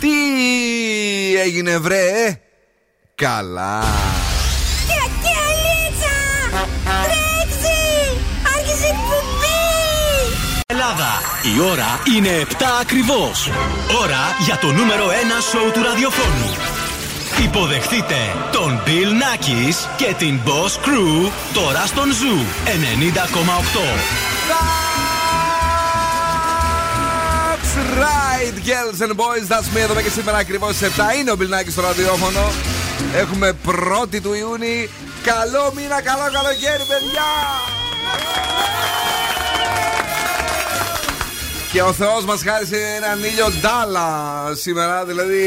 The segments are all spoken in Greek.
Τι έγινε βρε; Καλά Ελλάδα. Η ώρα είναι 7 ακριβώς. Ώρα για το νούμερο 1 σοου του ραδιοφώνου. Υποδεχτείτε τον Bill Nackis και την Boss Crew τώρα στον Zoo 90,8. That's right, girls and boys. That's me εδώ και σήμερα ακριβώς 7 είναι ο Μπιλνάκη στο ραδιόφωνο. Έχουμε 1η του Ιούνιου. Καλό μήνα, καλό καλοκαίρι, παιδιά! Και ο Θεός μας χάρισε έναν ήλιο ντάλα σήμερα. Δηλαδή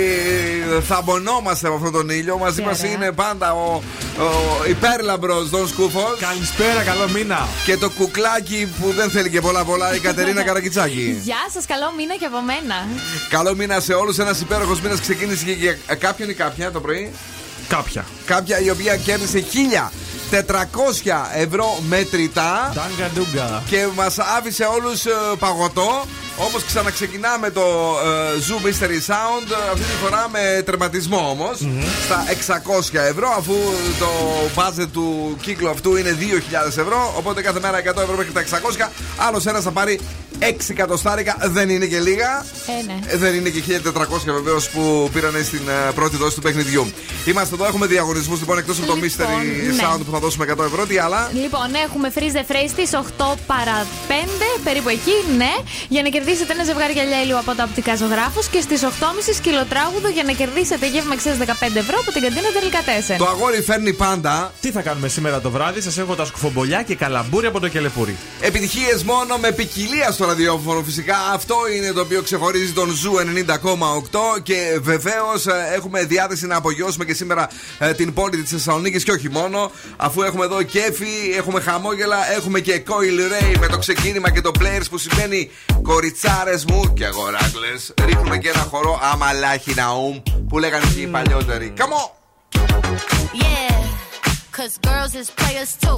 θα μπονόμαστε από αυτόν τον ήλιο. Μαζί μας είναι πάντα ο, ο υπέρλαμπρος Δον Σκούφος. Καλησπέρα, καλό μήνα. Και το κουκλάκι που δεν θέλει και πολλά πολλά, η Κατερίνα Καρακιτσάκη. Γεια σας, καλό μήνα και από μένα. Καλό μήνα σε όλους. Ένας υπέροχος μήνας ξεκίνησε και για κάποιον ή κάποια το πρωί; Κάποια. Κάποια η οποία κέρδισε 1400 ευρώ μετρητά. Τάγκα ντούγκα. Και μας άφησε όλους παγωτό. Όπως ξαναξεκινάμε το ε, Zoo Mystery Sound, αυτή τη φορά με τερματισμό όμως, στα 600 ευρώ, αφού το budget του κύκλου αυτού είναι 2.000 ευρώ. Οπότε κάθε μέρα 100 ευρώ μέχρι τα 600. Άλλος ένας θα πάρει 6 εκατοστάρικα. Δεν είναι και λίγα. Ε, ναι. Ε, Δεν είναι και 1400 βεβαίως που πήραν στην ε, πρώτη δόση του παιχνιδιού. Είμαστε εδώ, έχουμε διαγωνισμούς λοιπόν εκτός από το Λοιπόν, Mystery ναι. Sound που θα δώσουμε 100 ευρώ. Τι άλλα; Λοιπόν, έχουμε freeze the phrase στι 8 παρα 5, περίπου εκεί, ναι, για να κερδίσετε ένα ζευγάρι γυαλιά ήλιο από τα οπτικά ζωγράφους και στις 8.30 σκυλοτράγουδο για να κερδίσετε γεύμα εξέ 15 ευρώ από την καντίνα Τελικατέσεν. Το αγόρι φέρνει πάντα Τι θα κάνουμε σήμερα το βράδυ, σας έχω τα σκουφομπολιά και καλαμπούρι από το κελεπούρι. επιτυχίες μόνο με ποικιλία στο ραδιόφωνο. Φυσικά αυτό είναι το οποίο ξεχωρίζει τον Zoo 90,8 και βεβαίως έχουμε διάθεση να απογειώσουμε και σήμερα ε, την πόλη της Θεσσαλονίκης και όχι μόνο. Αφού έχουμε εδώ κέφι, έχουμε χαμόγελα, έχουμε και Coi Leray με το ξεκίνημα και το players που σημαίνει κοριτσάρες μου και αγοράκλες. Ρίχνουμε και ένα χορό άμα λάχει ναούμ που λέγανε και οι παλιότεροι. Come on! Yeah, cause girls is players too.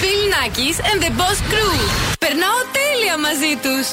Bill Nackis and the Boss Crew. Περνάω τέλεια μαζί τους.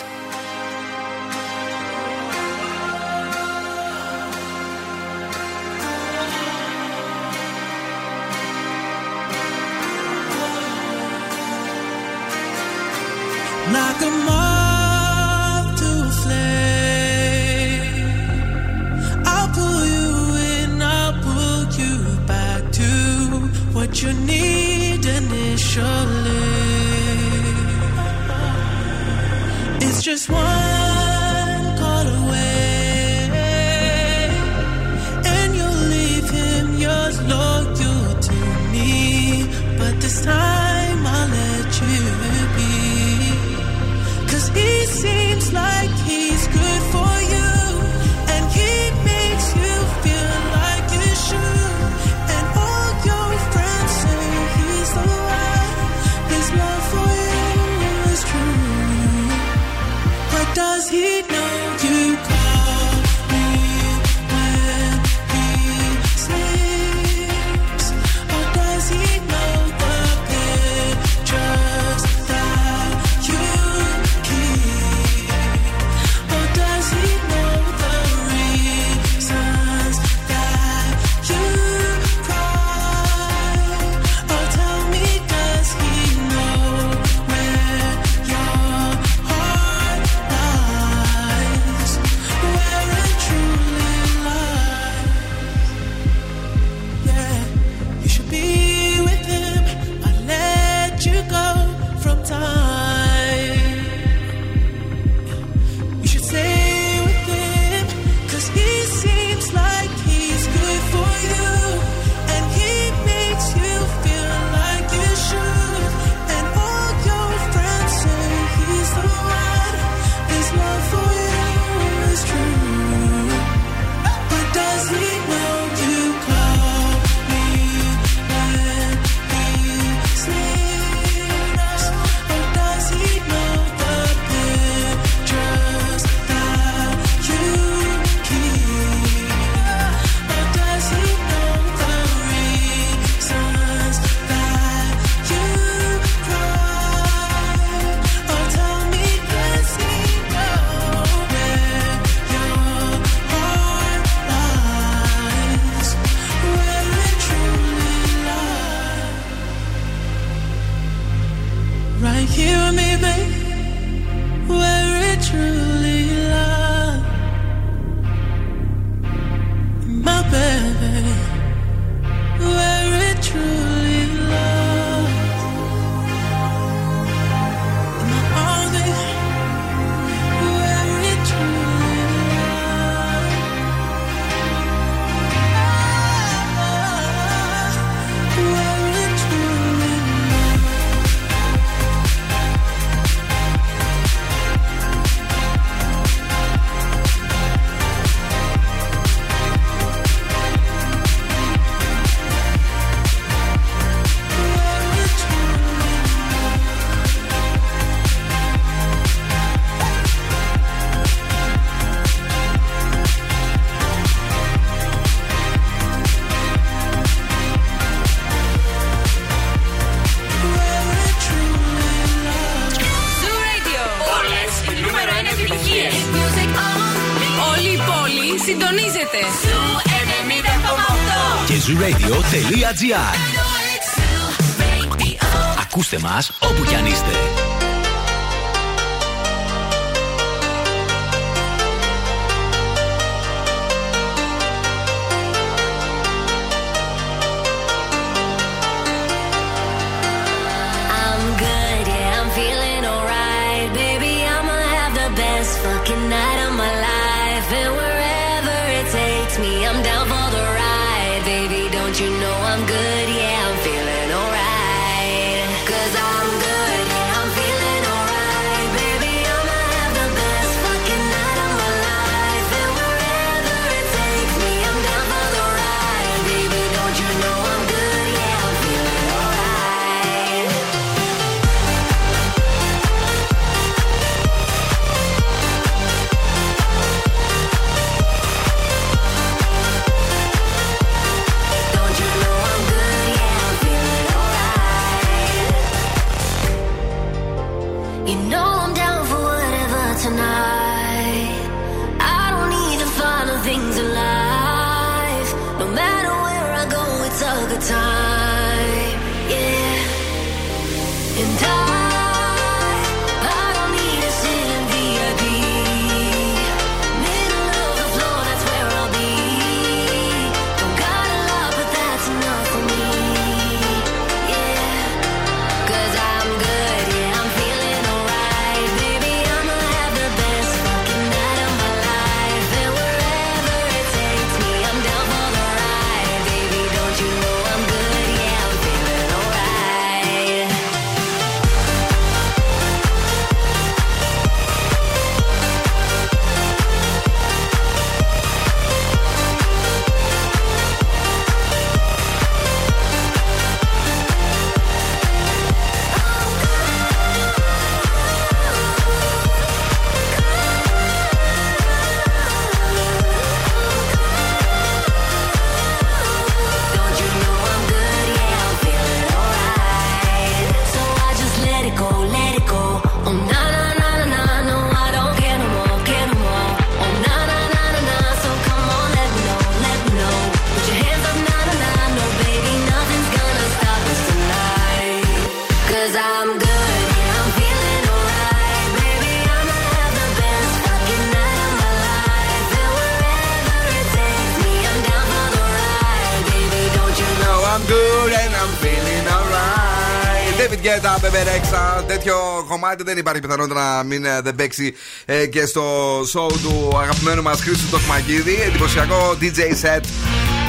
Κομμάτι δεν υπάρχει πιθανότητα να μην ε, δεν παίξει ε, και στο show του αγαπημένου μας Χρήστου Τοκμακίδη. Εντυπωσιακό DJ set.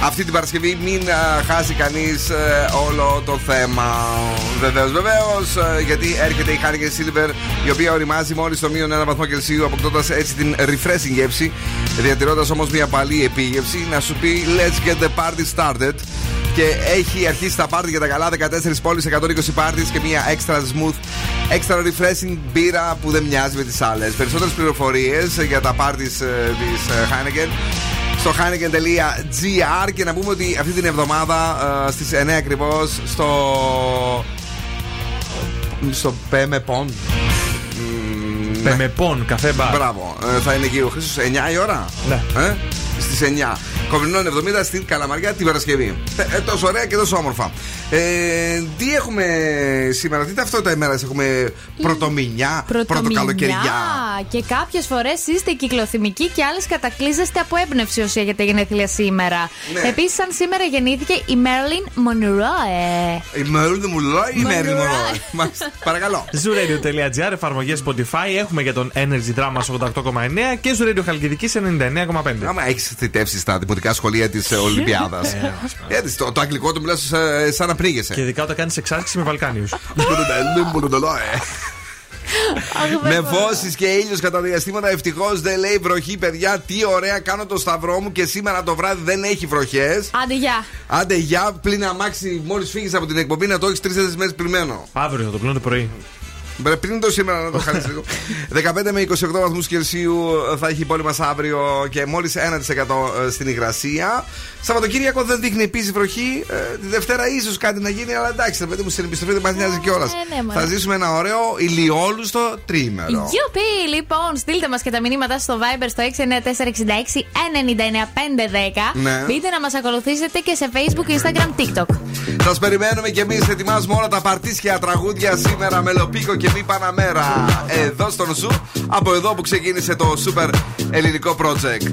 Αυτή την Παρασκευή μην α, χάσει κανείς όλο το θέμα. Βεβαίως, βεβαίως, γιατί έρχεται η Heineken Silver, η οποία οριμάζει μόλις στο μείον ένα βαθμό Κελσίου, αποκτώντας έτσι την refreshing γεύση, διατηρώντας όμως μια παλή επίγευση, να σου πει Let's get the party started. Και έχει αρχίσει τα πάρτι για τα καλά 14 πόλεις, 120 πάρτι και μια extra smooth, extra refreshing μπύρα που δεν μοιάζει με τις άλλες. Περισσότερες πληροφορίες για τα πάρτις της Heineken στο heineken.gr και να πούμε ότι αυτή την εβδομάδα ε, στις 9 ακριβώς στο. στο Πέμεπον. Πεμεπών, καφέ μπαρ. Μπράβο. Ε, θα είναι εκεί ο Χρήστος 9 η ώρα; Ναι. Ε; Στις 9. Κομινών 70 στην Καλαμαριά την Παρασκευή. Ε, ε, τόσο ωραία και τόσο όμορφα. Ε, τι έχουμε σήμερα, τι ταυτότητα ημέρας έχουμε πρωτομηνιά, πρωτοκαλοκαιριά. Και κάποιες φορές είστε κυκλοθυμικοί και άλλες κατακλείζεστε από έμπνευση όσοι έχετε γενέθλια σήμερα. Ναι. Επίσης, σαν σήμερα γεννήθηκε η Μέρλιν Μονρόε. Η Μέρλιν μου λέει η Μέρλιν μου Μωρά. λέει. Μάλιστα. Παρακαλώ. Zooradio.gr, εφαρμογές Spotify. Έχουμε για τον Energy Drama 88,9 και Zooradio Χαλκιδική 99,5. Άμα έχεις θητεύσει στα δημοτικά σχολεία της Ολυμπιάδας. Έτσι, το, το αγγλικό του μιλάς σαν να Και πνίγεσαι. ειδικά όταν κάνεις εξάρτηση με Βαλκάνιους. Με βόσει και ήλιος κατά διαστήματα ευτυχώς δεν λέει βροχή, παιδιά. Τι ωραία, κάνω το σταυρό μου και σήμερα το βράδυ δεν έχει βροχές. Άντε, γεια. Άντε, για πλην αμάξι, μόλις φύγεις από την εκπομπή να το έχεις τρει-τέσσερι μέρες πλημμένο. Αύριο θα το πλύνω το πρωί. Μπρε, Πριν το σήμερα να το χάσει λίγο. 15 με 28 βαθμούς Κελσίου θα έχει η πόλη μα αύριο και μόλις 1% στην υγρασία. Σαββατοκύριακο δεν δείχνει επίσης βροχή. Ε, τη Δευτέρα ίσως κάτι να γίνει, αλλά εντάξει, θα παιδί μου στην επιστροφή δεν μας νοιάζει κιόλας. ναι, μωρέ. θα ζήσουμε ένα ωραίο ηλιόλουστο τριήμερο. Γιουπί! Λοιπόν, στείλτε μας και τα μηνύματα στο Viber στο 69466 Ναι. Μπείτε να μας ακολουθήσετε και σε Facebook, Instagram, TikTok. Σας περιμένουμε και εμείς. Ετοιμάζουμε όλα τα παρτίσια τραγούδια σήμερα. Μελοπίκο και μη παναμέρα. Εδώ στον Zoo. Από εδώ που ξεκίνησε το super ελληνικό project.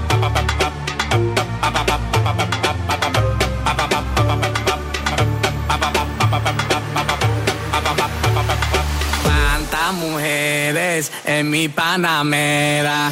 Mujeres en mi panamera.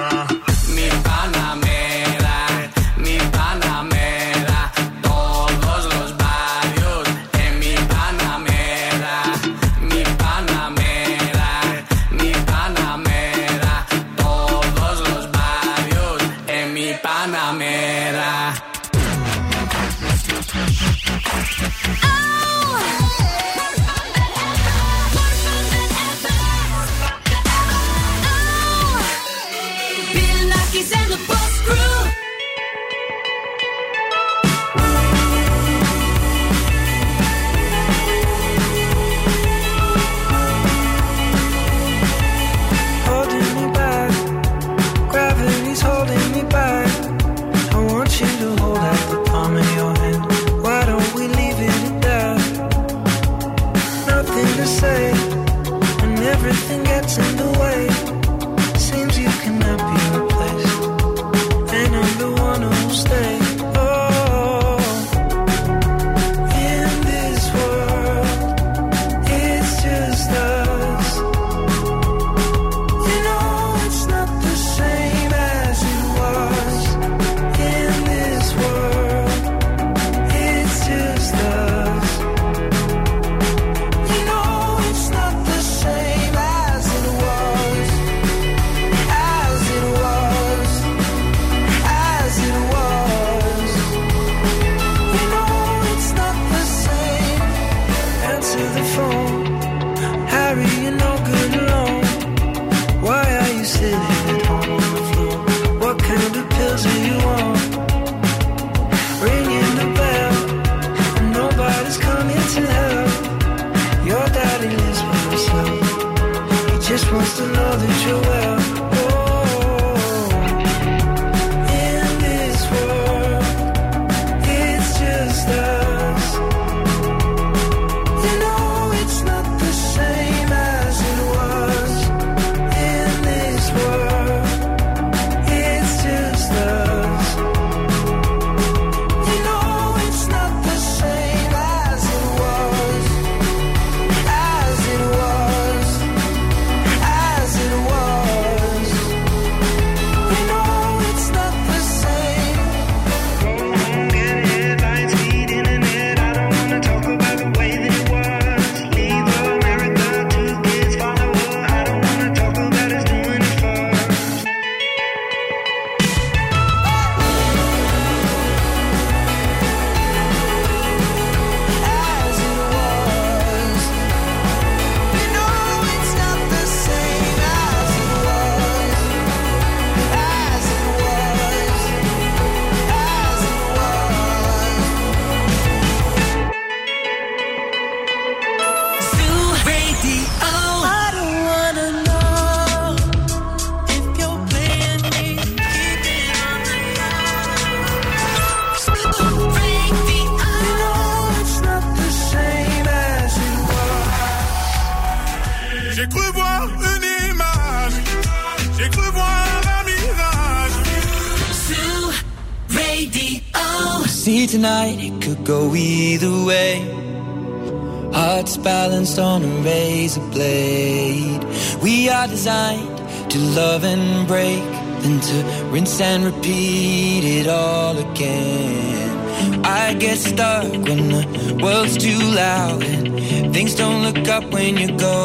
and repeat it all again. I get stuck when the world's too loud and things don't look up when you're going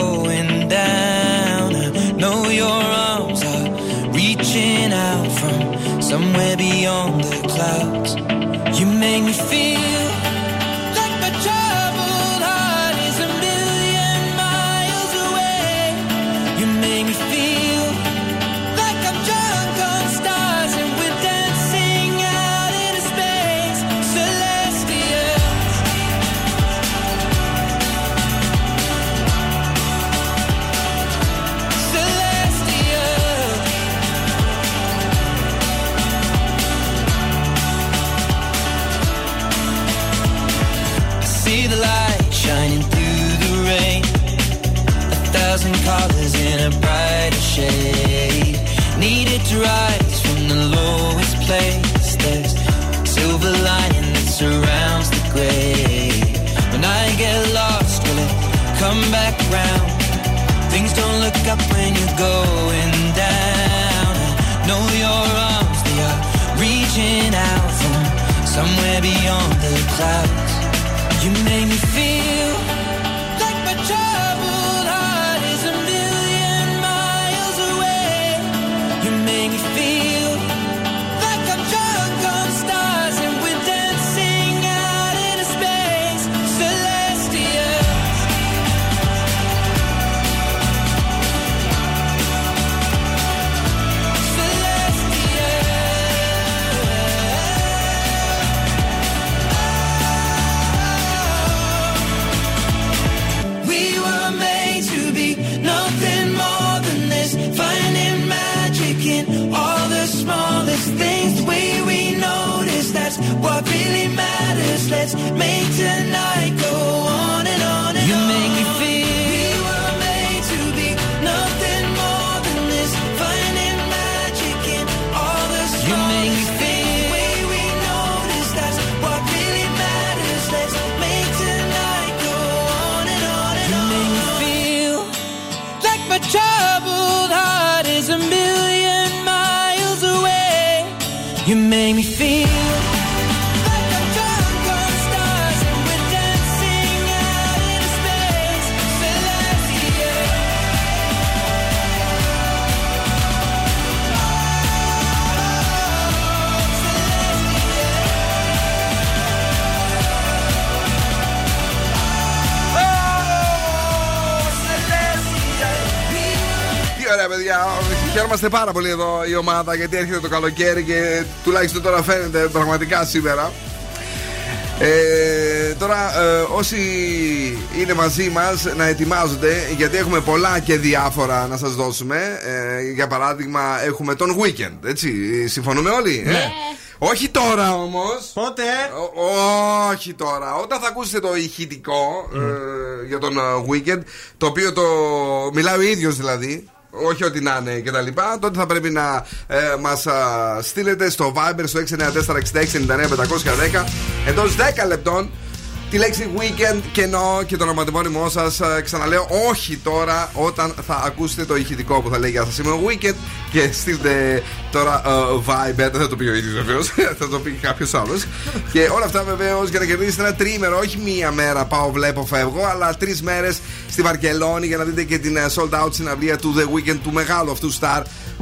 Χαίρομαστε πάρα πολύ εδώ η ομάδα γιατί έρχεται το καλοκαίρι και τουλάχιστον τώρα φαίνεται πραγματικά σήμερα. Ε, τώρα ε, όσοι είναι μαζί μας να ετοιμάζονται γιατί έχουμε πολλά και διάφορα να σας δώσουμε ε, για παράδειγμα έχουμε τον weekend έτσι συμφωνούμε όλοι ε; όχι τώρα όμως Πότε; Ο- όχι τώρα. Όταν θα ακούσετε το ηχητικό ε, για τον ε, weekend, το οποίο το μιλάει ο ίδιος δηλαδή, όχι ότι να είναι και τα λοιπά, τότε θα πρέπει να ε, μας στείλετε στο Viber στο 694-6699-510 εντός 10 λεπτών τη λέξη weekend και εννοώ και το ονοματεπώνυμό σας. Ξαναλέω, όχι τώρα όταν θα ακούσετε το ηχητικό που θα λέει Γεια σας, είμαι ο weekend και στείλτε τώρα ε, Viber. Δεν θα το πει ο ίδιος βεβαίως, θα το πει κάποιος άλλος. και όλα αυτά βεβαίως για να κερδίσετε ένα τριήμερο, όχι μία μέρα πάω, βλέπω, φεύγω, αλλά τρεις μέρες στη Βαρκελόνη για να δείτε και την ε, sold out συναυλία του The Weeknd του μεγάλου αυτού star ε,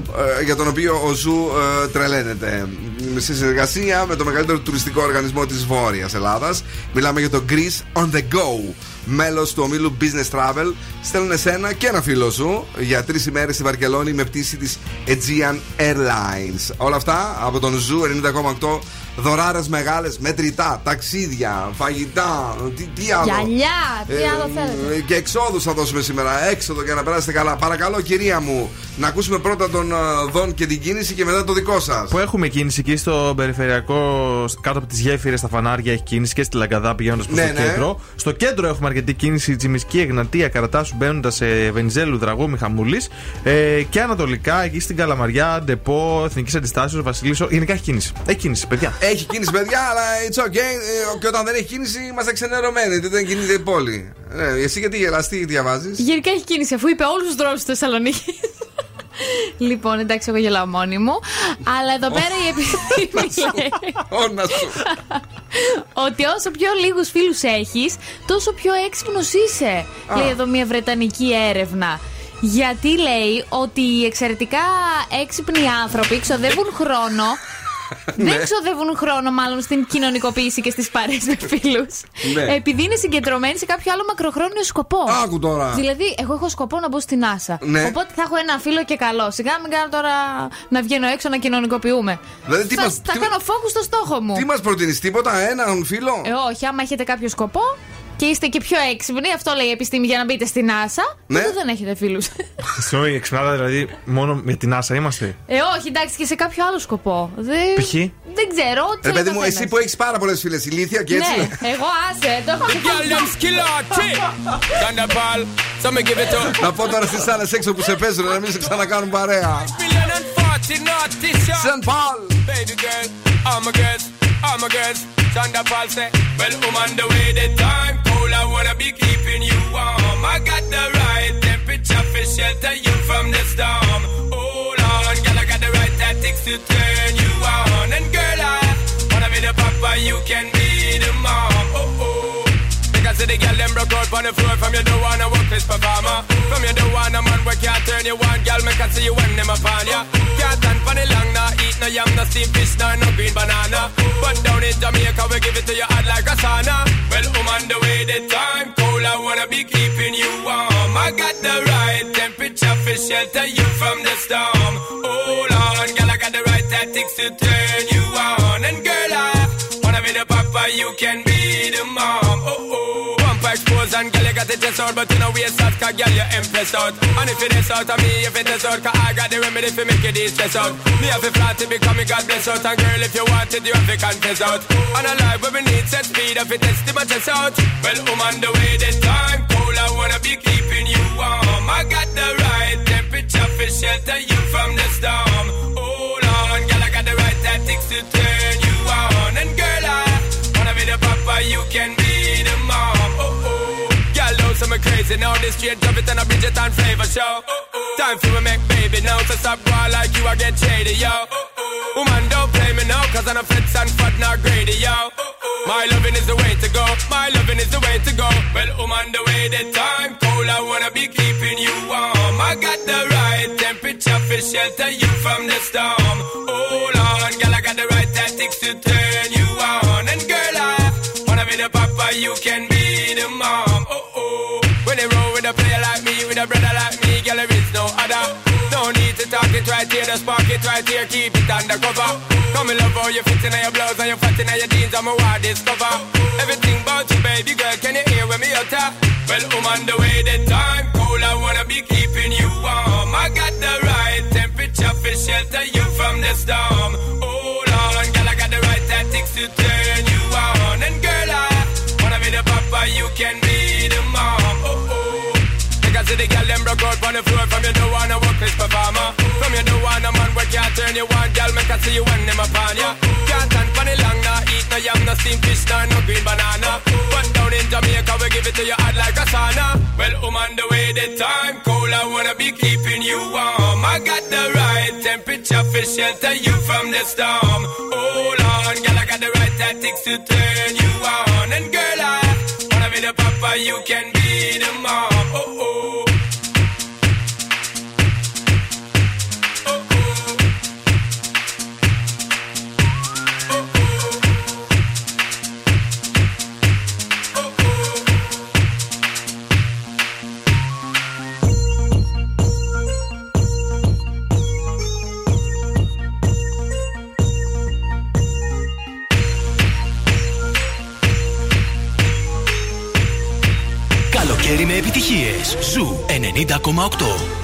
για τον οποίο ο Zoo ε, τρελαίνεται. Σε συνεργασία με το μεγαλύτερο τουριστικό οργανισμό της Βόρειας Ελλάδας. Μιλάμε για το Greece on the Go. Μέλος του ομίλου Business Travel. Στέλνουν εσένα και ένα φίλο σου για τρεις ημέρες στη Βαρκελόνη με πτήση της Aegean Airlines. Όλα αυτά από τον Zoo 90,8. Δωράρες μεγάλες, μετρητά, ταξίδια, φαγητά. Τι, τι άλλο. Γυαλιά, τι Ε, άλλο θέλετε. και εξόδους θα δώσουμε σήμερα. Έξοδο για να περάσετε καλά. Παρακαλώ, κυρία μου, Να ακούσουμε πρώτα τον ε, Δον και την κίνηση και μετά το δικό σας. Που έχουμε κίνηση εκεί στο περιφερειακό, κάτω από τις γέφυρες, στα φανάρια έχει κίνηση και στη Λαγκαδά πηγαίνοντας προς Ναι, το ναι. κέντρο. Στο κέντρο έχουμε αρκετή κίνηση, Τσιμισκή, Εγνατία, Καρατάσου μπαίνοντας σε Βενιζέλου, Δραγού, Μιχαμούλης. Ε, και ανατολικά εκεί στην Καλαμαριά, Ντεπό, Εθνικής Αντιστάσεως, Βασιλίσο. Γενικά έχει κίνηση. Έχει κίνηση, παιδιά. Έχει κίνηση, παιδιά, αλλά it's okay. Ε, Και όταν δεν έχει κίνηση, είμαστε ξενερωμένοι. γιατί Δεν κινείται η πόλη. Ναι, εσύ γιατί γελάς, τι διαβάζεις; Γενικά έχει κίνηση, αφού είπε όλους τους δρόμους στη Θεσσαλονίκη. Λοιπόν, εντάξει, εγώ γελάω μόνη μου. Αλλά εδώ πέρα η επιστήμη λέει Όνα σου. ότι όσο πιο λίγους φίλους έχεις, τόσο πιο έξυπνος είσαι. Α. Λέει εδώ μια βρετανική έρευνα. Γιατί λέει ότι οι εξαιρετικά έξυπνοι άνθρωποι ξοδεύουν χρόνο. Ναι. Δεν ξοδεύουν χρόνο, μάλλον στην κοινωνικοποίηση και στις παρέ με φίλους. Ναι. Επειδή είναι συγκεντρωμένοι σε κάποιο άλλο μακροχρόνιο σκοπό. Άκου τώρα. Δηλαδή, εγώ έχω σκοπό να μπω στην NASA. Ναι. Οπότε θα έχω ένα φίλο και καλό. Σιγά μην κάνω τώρα να βγαίνω έξω να κοινωνικοποιούμε. Δηλαδή, τι θα, μας- θα τι- κάνω focus στο στόχο μου. Τι μας προτείνεις, τίποτα, έναν φίλο; Ε, όχι, άμα έχετε κάποιο σκοπό και είστε και πιο έξυπνοι, αυτό λέει η επιστήμη για να μπείτε στην NASA, Ναι. τότε δεν έχετε φίλους. Συγγνώμη, η εξυπνάδα δηλαδή μόνο με την άσα είμαστε. ε, όχι, εντάξει, και σε κάποιο άλλο σκοπό. Δεν, Π.χ. δεν ξέρω. ό,τι Ρε θέλει παιδί ο μου, καθένας. εσύ που έχεις πάρα πολλές φίλες, ηλίθια και έτσι. Ναι, εγώ άσε, το έχω Girl, them skill out, chick. Thunderball, so me give it up. Να πω τώρα στις άλλες έξω που σε παίζουν να μην σε ξανακάνουν παρέα. Million and All my girls, Sandra Paul say, Well, woman, the way, the time cold. I wanna be keeping you warm. I got the right temperature for shelter you from the storm. Hold on, girl, I got the right tactics to turn you on. And girl, I wanna be the papa, you can be the mom. Oh, oh. Because see the girl them broke out on the floor From your door, wanna work this performer From your door, wanna man we can't turn you on Girl, make I see you when them upon ya Can't stand for the long now Eat no yam, no steamed fish, nah, no green banana. But down in Jamaica, we give it to you hot like a sauna. Well, I'm on the way, the time cold I wanna be keeping you warm. I got the right temperature for shelter you from the storm. Hold on, girl, I got the right tactics to turn you on. And girl, I wanna be the papa, you can be the mom got the chest out But you know waist out, cause girl, you impress out. And if it is out of me, if it is out Cause I got the remedy for make it stress out. Me have a flat to become a God bless out And girl, if you want it, you have to confess out. And a life where we need set speed If it is to my chest out. Well, I'm on the way, the time cold I wanna be keeping you warm. I got the right temperature for shelter you from the storm crazy now. This straight drop it and a Bridget and flavor show. Time for me make baby now, so stop cry like you I get shady, yo. Woman, don't play me now, cause I'm a fits and fat, not greedy, yo. My loving is the way to go, my loving is the way to go. Well, I'm the way, the time cold, I wanna be keeping you warm. I got the right temperature for shelter you from the storm. Hold on, girl, I got the right tactics to turn you on. And girl, I wanna be the papa, you can be the mom. A brother like me, girl, there is no other. No need to talk it right here, the spark it right here, keep it undercover. Come and love how you fit in your blouse and your fat in your jeans, I'm a wild discover. Everything about you, baby girl, can you hear when me utter? Well, I'm on the way, the time cold, I wanna be keeping you warm. I got the right temperature for shelter you from the storm. Hold on, girl, I got the right tactics to turn you on. And girl, I wanna be the papa, you can Of the girl them broke out on the floor from you don't wanna work this performer. From you don't wanna man where can't turn you on, girl, make I see you when them upon ya. Can't stand for the long, nah, eat no yam, no steamed fish, nah, no green banana. But down in Jamaica, we give it to you hot like a sauna. Well, I'm on the way, the time cold, I wanna be keeping you warm. I got the right temperature for shelter you from the storm. Hold on, girl, I got the right tactics to turn you on. And girl, I wanna be the papa, you can need them all. Oh, oh. Καλοκαίρι με επιτυχίες. Ζου 90,8.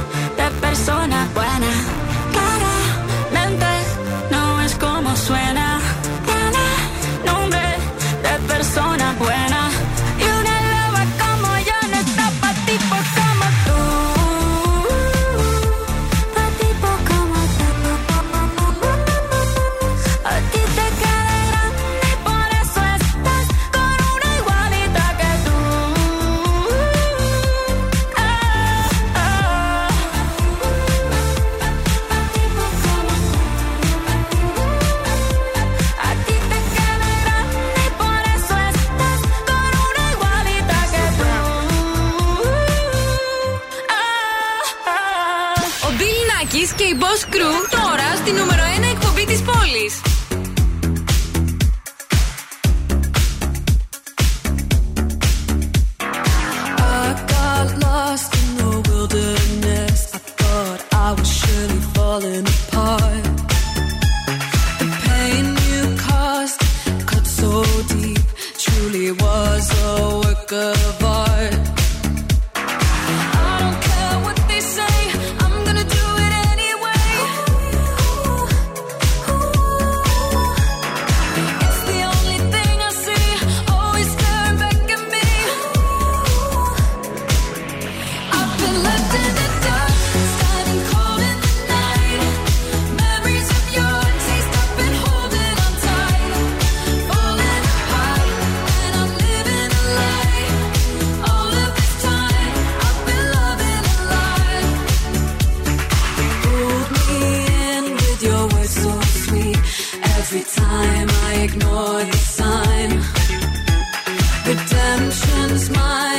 persona buena. Every time I ignore the sign, redemption's mine.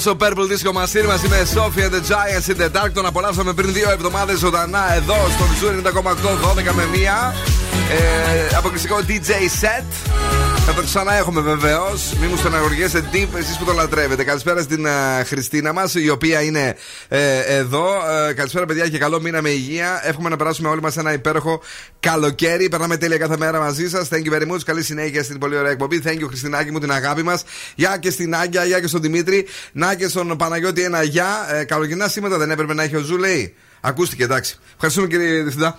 Γεμάτο ο Purple Disco Machine μαζί με Sophie and the Giants in the Dark. Τον απολαύσαμε πριν δύο εβδομάδες ζωντανά εδώ στο Zoo 90,8 12 με 1. Ε, αποκλειστικό DJ set. Θα το ξανά έχουμε βεβαίως. Μη μου στεναγωριέσαι, Deep, εσείς που τον λατρεύετε. Καλησπέρα στην uh, Χριστίνα μας, η οποία είναι ε, εδώ. Ε, καλησπέρα, παιδιά, και καλό μήνα με υγεία. Εύχομαι να περάσουμε όλοι μας ένα υπέροχο καλοκαίρι. Περνάμε τέλεια κάθε μέρα μαζί σας. Thank you very much. Καλή συνέχεια στην πολύ ωραία εκπομπή. Thank you, Χριστινάκη μου, την αγάπη μας. Γεια και στην Άγκια, γεια και στον Δημήτρη. Να και στον Παναγιώτη ένα γεια. Ε, καλοκαιρινά σήματα δεν έπρεπε να έχει ο Zoo, λέει. Ακούστηκε, εντάξει. Ευχαριστούμε κύριε Διευθυντά.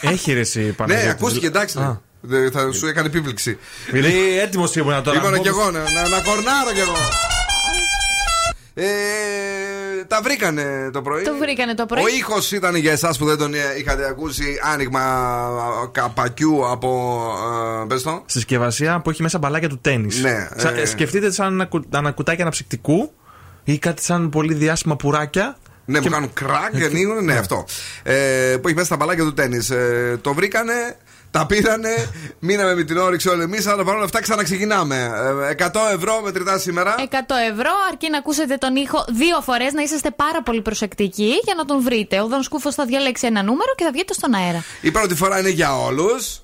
Έχει ρε εσύ Παναγιώτη. Ναι, ακούστηκε, εντάξει. Α. Δεν Θα σου έκανε επίπληξη. Είναι έτοιμος ήμουν τώρα. Ήμουν να κι πω- εγώ, να, να, να κορνάρω κι εγώ. Ε, τα βρήκανε το πρωί. Το βρήκανε το πρωί. Ο ήχος ήταν για εσάς που δεν τον ε, είχατε ακούσει άνοιγμα ε, καπακιού από. Ε, πες το. Συσκευασία που έχει μέσα μπαλάκια του τέννη. Ναι, ε. Σκεφτείτε σαν ένα, κου- ένα κουτάκι αναψυκτικού ή κάτι σαν πολύ διάσημα πουράκια. Ναι, Και- που κάνουν κράκ και ανοίγουν, ναι, αυτό. Ε, που έχει μέσα τα μπαλάκια του τέννη. Ε, το βρήκανε, τα πήρανε, μείναμε με την όρεξη όλοι εμείς, αλλά παρόλα αυτά ξαναξεκινάμε. Ε, 100 ευρώ μετρητά σήμερα. 100 ευρώ, αρκεί να ακούσετε τον ήχο δύο φορές, να είσαστε πάρα πολύ προσεκτικοί για να τον βρείτε. Ο Δον Σκούφος θα διαλέξει ένα νούμερο και θα βγείτε στον αέρα. Η πρώτη φορά είναι για όλους.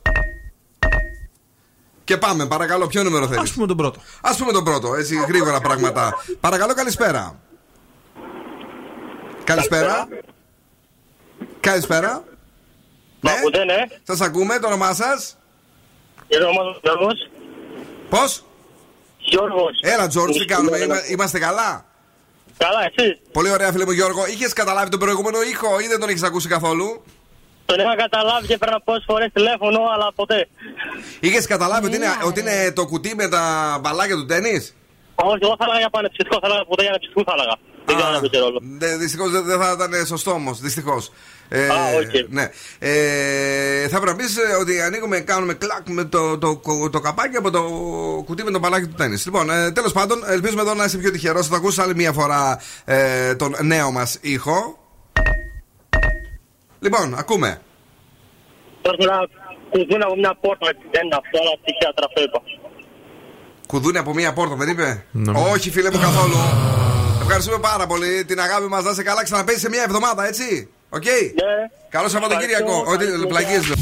Και πάμε, παρακαλώ, ποιο νούμερο θέλεις; Α πούμε τον πρώτο. Α πούμε τον πρώτο, έτσι γρήγορα πράγματα. Παρακαλώ, καλησπέρα. Καλησπέρα. Καλησπέρα. Μ' ακούτε, ναι. Σας ακούμε, το όνομά σας. Είναι ο όνομας Γιώργος. Πώς; Γιώργος. Έλα, Τζόρτζ, τι κάνουμε, είμα- είμαστε καλά; Καλά, εσύ; Πολύ ωραία, φίλε μου Γιώργο. Είχες καταλάβει τον προηγούμενο ήχο ή δεν τον έχει ακούσει καθόλου; Τον είχα καταλάβει και έπαιρνα πόσες φορές τηλέφωνο, αλλά ποτέ. Είχες καταλάβει ότι είναι, ότι είναι το κουτί με τα μπαλάκια του τένις. Όχι, εγώ θα έλεγα για αναψυκτικό, θα έλεγα ποτέ για αναψυκτικού θα έλεγα. Δεν ξέρω αν παίζει ρόλο. Δυστυχώς δεν θα ήταν σωστό όμως. Δυστυχώς. Ε, Α, οκ. ναι. ε, θα πρέπει να πεις, ε, ότι ανοίγουμε, κάνουμε κλακ με το, το, το, το καπάκι από το κουτί με το μπαλάκι του τένις. Λοιπόν, ε, τέλος πάντων, ελπίζουμε εδώ να είσαι πιο τυχερός. Θα ακούσεις άλλη μία φορά ε, τον νέο μας ήχο. Λοιπόν, ακούμε. Τώρα να κουδούνι από μια πόρτα, δεν είναι αυτό, αλλά τυχαία τώρα αυτό είπα. Κουδούνι από μία πόρτα, δεν είπε; Νομίζω. Όχι, φίλε μου, καθόλου. Ευχαριστούμε πάρα πολύ. Την αγάπη μας, να είσαι καλά. Ξαναπαίζεις σε μία εβδομάδα, έτσι; Οκ; Ναι. Καλό Σαββατοκύριακο. Ευχαριστώ, Ότι ευχαριστώ. πλαγίες λέω.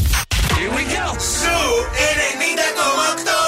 Here we go. Zoo 90,8.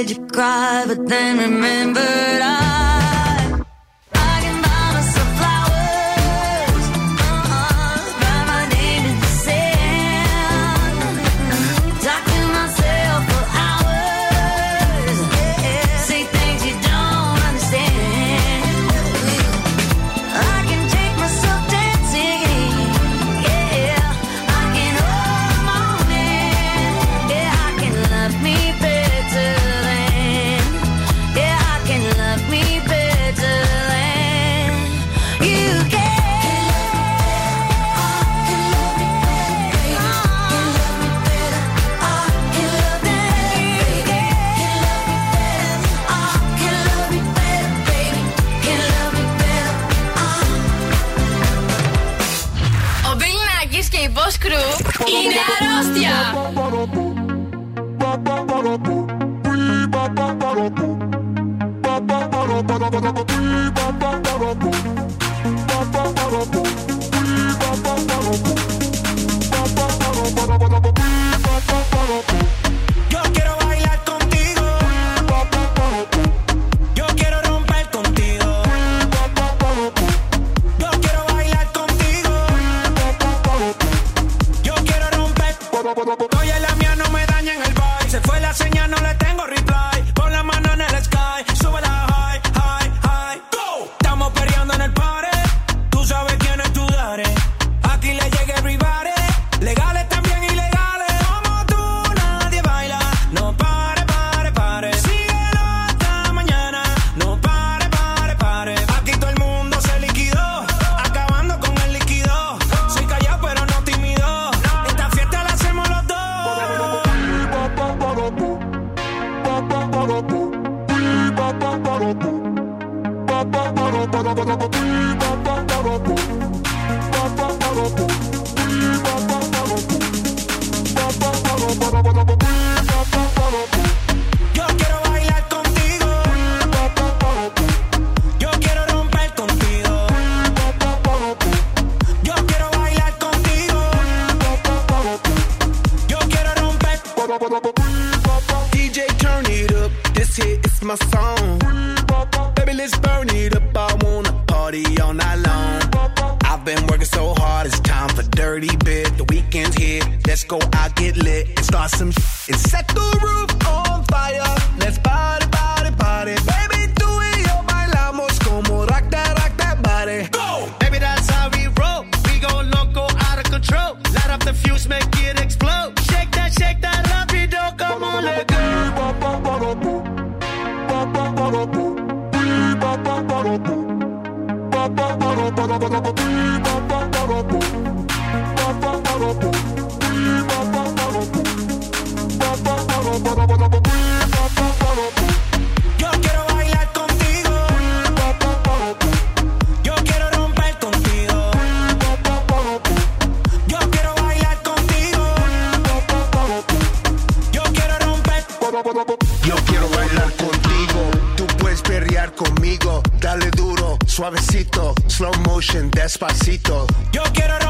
said you cried, but then remembered I Yo quiero bailar contigo. Yo quiero romper contigo. Yo quiero bailar contigo. Yo quiero romper. Yo quiero bailar contigo. Tú puedes berrear conmigo. Dale duro, suavecito, slow motion, despacito. Yo quiero.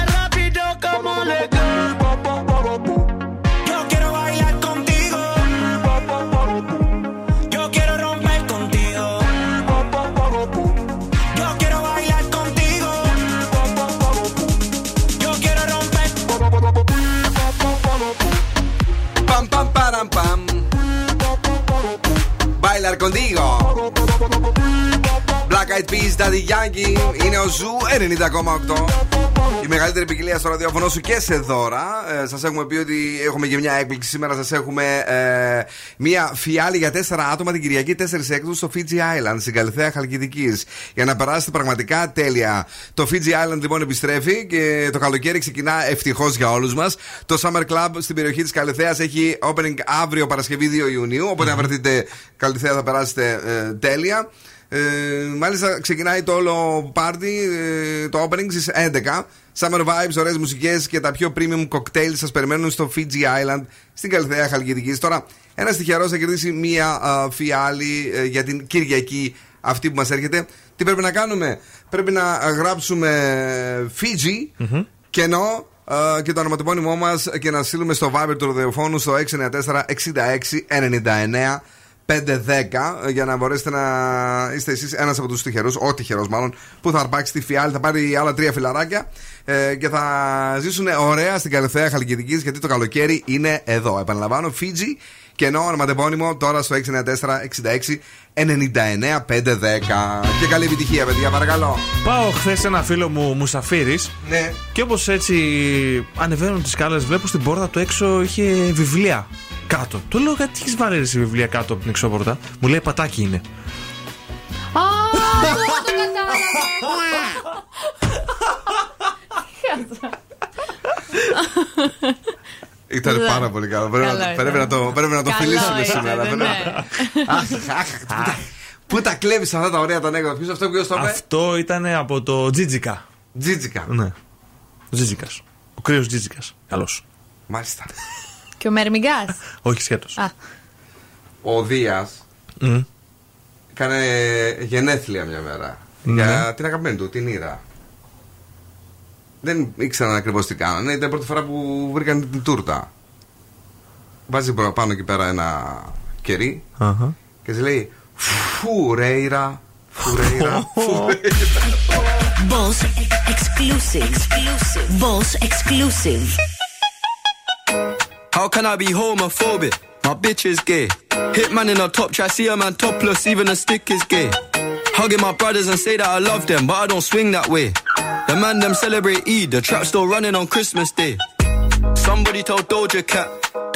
contigo. Black Eyed Peas, Daddy Yankee. Είναι ο Zoo 90,8. Η μεγαλύτερη ποικιλία στο ραδιόφωνο σου και σε δώρα. Ε, σας έχουμε πει ότι έχουμε και μια έκπληξη. Σήμερα σας έχουμε ε, μια φιάλη για τέσσερα άτομα την Κυριακή 4 έκτου στο Fiji Island, στην Καλλιθέα Χαλκιδικής. Για να περάσετε πραγματικά τέλεια. Το Fiji Island λοιπόν επιστρέφει και το καλοκαίρι ξεκινά ευτυχώς για όλους μας. Το Summer Club στην περιοχή της Καλλιθέας έχει opening αύριο Παρασκευή 2 Ιουνίου. Οπότε, αν βρεθείτε Καλυθέα, θα περάσετε ε, τέλεια. Ε, μάλιστα ξεκινάει το όλο πάρτι, ε, το opening στις 11. Summer vibes, ωραίες μουσικές και τα πιο premium cocktails σας περιμένουν στο Fiji Island στην Καλυθέα Χαλκιδικής. Τώρα, ένα τυχερό θα κερδίσει μία α, φιάλη ε, για την Κυριακή αυτή που μας έρχεται. Τι πρέπει να κάνουμε, Πρέπει να α, γράψουμε Fiji κενό α, και το ονοματεπώνυμό μας και να στείλουμε στο Viber του ροδιοφώνου στο 694 66 99 5-10 για να μπορέσετε να είστε εσείς ένας από τους τυχερούς, ο τυχερό μάλλον, που θα αρπάξει τη φιάλη, θα πάρει άλλα τρία φιλαράκια ε, και θα ζήσουν ωραία στην Καλυθέα Χαλκιδικής γιατί το καλοκαίρι είναι εδώ. Επαναλαμβάνω, Φίτζι και ενώ ονοματεπώνυμο τώρα στο 694 66 99 510. Και καλή επιτυχία, παιδιά, παρακαλώ. Πάω χθες ένα φίλο μου Μουσαφίρης. Ναι. Και όπως έτσι ανεβαίνουν τις σκάλες, βλέπω στην πόρτα του έξω είχε βιβλία κάτω. Του λέω γιατί έχεις βάλει εσύ βιβλία κάτω από την εξώπορτα. Μου λέει πατάκι είναι. Α, τώρα το κατάλαβα. Ήταν Ναι. πάρα πολύ καλό. Πρέπει, Καλό να, ήταν. πρέπει να το, πρέπει να το Καλό φιλήσουμε ήταν, σήμερα. ναι. Πρέπει να- Αχ, αχ, πού τα- Πού τα κλέβεις αυτά τα ωραία τα ανέκδοτα, ποιος αυτό που το είπε; Αυτό ήταν από το Τζίτζικα. Τζίτζικα. Ναι. Ο Τζίτζικα. Ο κρύος Τζίτζικα. Καλός. Μάλιστα. Και ο Μερμηγκά. Όχι σχέτω. Α, Ο Δίας έκανε γενέθλια μια μέρα. Ναι. Για την αγαπημένη του, την Ήρα. Δεν ήξεραν ακριβώ τι κάνανε. Ήταν η πρώτη φορά που βρήκαν την τούρτα. Βάζει προ- πάνω εκεί πέρα ένα κερί Αχα. και τη λέει Φουρέιρα. Φουρέιρα. Φουρέιρα. Boss exclusive. Boss exclusive. How can I be homophobic? My bitch is gay. Hitman in a top try, see a man topless, even a stick is gay. Hugging my brothers and say that I love them, but I don't swing that way. The man them celebrate Eid, the trap still running on Christmas Day. Somebody told Doja Cat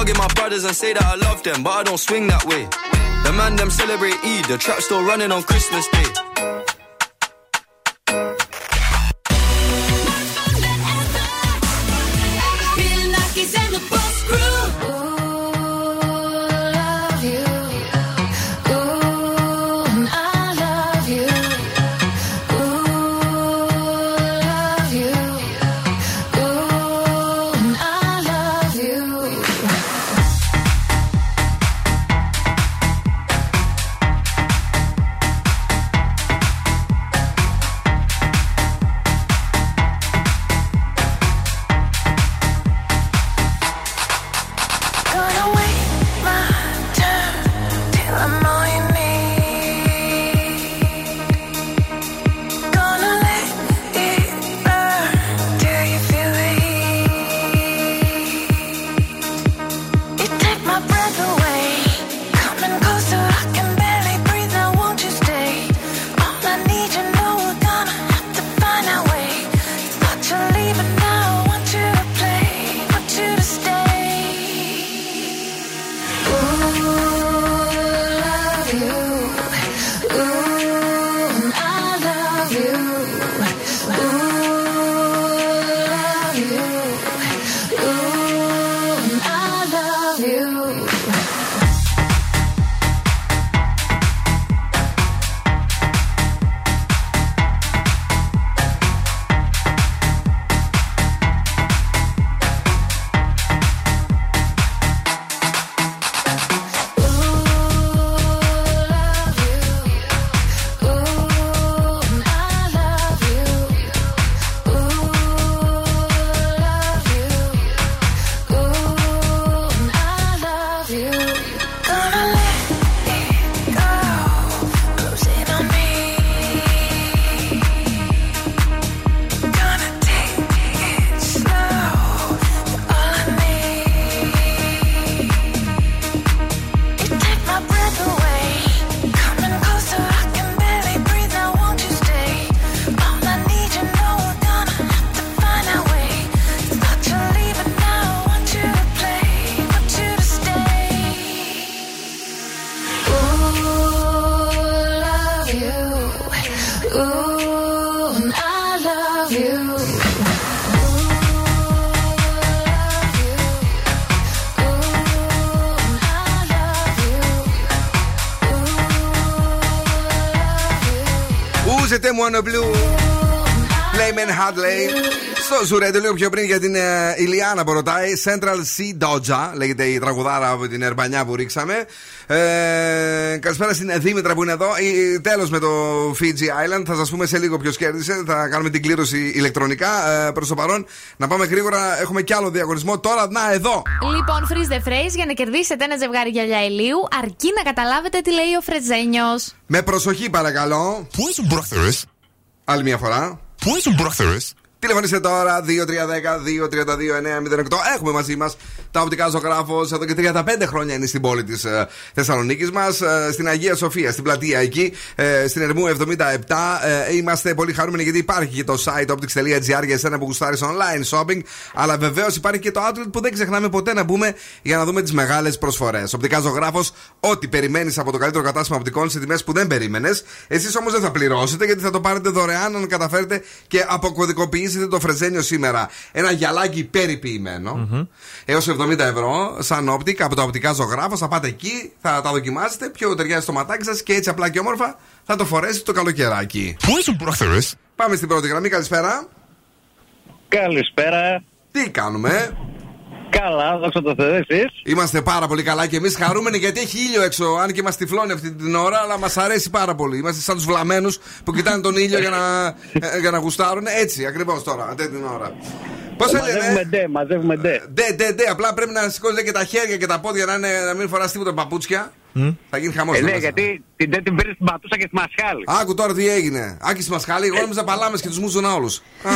Hugging my brothers and say that I love them, but I don't swing that way. The man them celebrate Eid, the trap still running on Christmas Day. Playman Hadley. Στο Ζουρέντε, λίγο πιο πριν για την ε, Ηλιάνα που ρωτάει. Central Sea Dodja, λέγεται η τραγουδάρα από την Ερμπανιά που ρίξαμε. Ε, καλησπέρα στην Δήμητρα που είναι εδώ. Τέλος με το Fiji Island. Θα σας πούμε σε λίγο ποιος κέρδισε. Θα κάνουμε την κλήρωση ηλεκτρονικά. Ε, Προς το παρόν, να πάμε γρήγορα. Έχουμε κι άλλο διαγωνισμό. Τώρα, να, εδώ. Λοιπόν, freeze the phrase για να κερδίσετε ένα ζευγάρι γυαλιά ηλίου, αρκεί να καταλάβετε τι λέει ο Φρεζένιος. Με προσοχή, παρακαλώ. Πού ήσουν πρόχθερες; Άλλη μια φορά. Πού ήσουν πρόχθερες; Τηλεφωνήστε τώρα 2-310-232-908. Έχουμε μαζί μας τα οπτικά ζωγράφος. Εδώ και 35 χρόνια είναι στην πόλη της ε, Θεσσαλονίκης μας. Ε, στην Αγία Σοφία, στην πλατεία εκεί, ε, στην Ερμού 77. Ε, είμαστε πολύ χαρούμενοι γιατί υπάρχει και το site optics.gr για εσένα που γουστάρεις online shopping. Αλλά βεβαίως υπάρχει και το outlet που δεν ξεχνάμε ποτέ να μπούμε για να δούμε τις μεγάλες προσφορές. Οπτικά ζωγράφος, ό,τι περιμένεις από το καλύτερο κατάστημα οπτικών σε τιμές που δεν περίμενες. Εσείς όμως δεν θα πληρώσετε γιατί θα το πάρετε δωρεάν αν καταφέρετε και αποκωδικοποιήσετε το φρεζένιο σήμερα. Ένα γυαλάκι περιποιημένο έως 70 ευρώ Sun Optics από τα οπτικά Ζωγράφο. Θα πάτε εκεί, θα τα δοκιμάσετε, ποιο ταιριάζει στο ματάκι σας και έτσι απλά και όμορφα θα το φορέσετε το καλοκαιράκι. Πού ήσουν πρόχθερες; Πάμε στην πρώτη γραμμή, καλησπέρα. Καλησπέρα. Τι κάνουμε, Καλά, δόξα τω Θεώ, εσείς; Είμαστε πάρα πολύ καλά και εμείς χαρούμενοι γιατί έχει ήλιο έξω. Αν και μας τυφλώνει αυτή την ώρα, αλλά μας αρέσει πάρα πολύ. Είμαστε σαν τους βλαμμένους που κοιτάνε τον ήλιο για να, ε, για να γουστάρουν. Έτσι ακριβώς τώρα, αυτή την ώρα. Πώς θα Μαζεύουμε λένε. ντε, μαζεύουμε ντε. Ντε, ντε, ντε. Απλά πρέπει να σηκώνετε και τα χέρια και τα πόδια να, είναι, να μην φοράς τίποτα παπούτσια. Θα γίνει χαμός. Ε, ναι, γιατί την ντε την παίρνει στην πατούσα και στη μασχάλη. Άκου τώρα τι έγινε. Άκης στη μασχάλη, εγώ νόμιζα παλάμες και τους μουζουν όλους.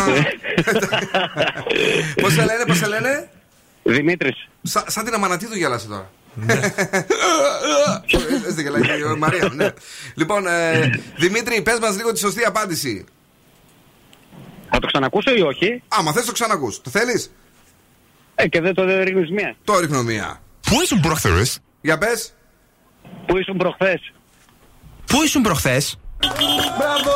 Πώς σε λένε, πώς σε λένε; Δημήτρης. Σα, σαν την αμανατίδου γέλασε τώρα. Έτσι δεν γελάει και η Μαρία, ναι. Λοιπόν, ε, Δημήτρη, πες μας λίγο τη σωστή απάντηση. Θα το ξανακούσω ή όχι; Άμα θες το ξανακούς. Το θέλεις; Ε, και δεν το ρίχνεις μία. Το ρίχνω μία. Πού ήσουν πρόχθερες; Για πες. Πού ήσουν προχθές; Πού ήσουν προχθές; Μπράβο!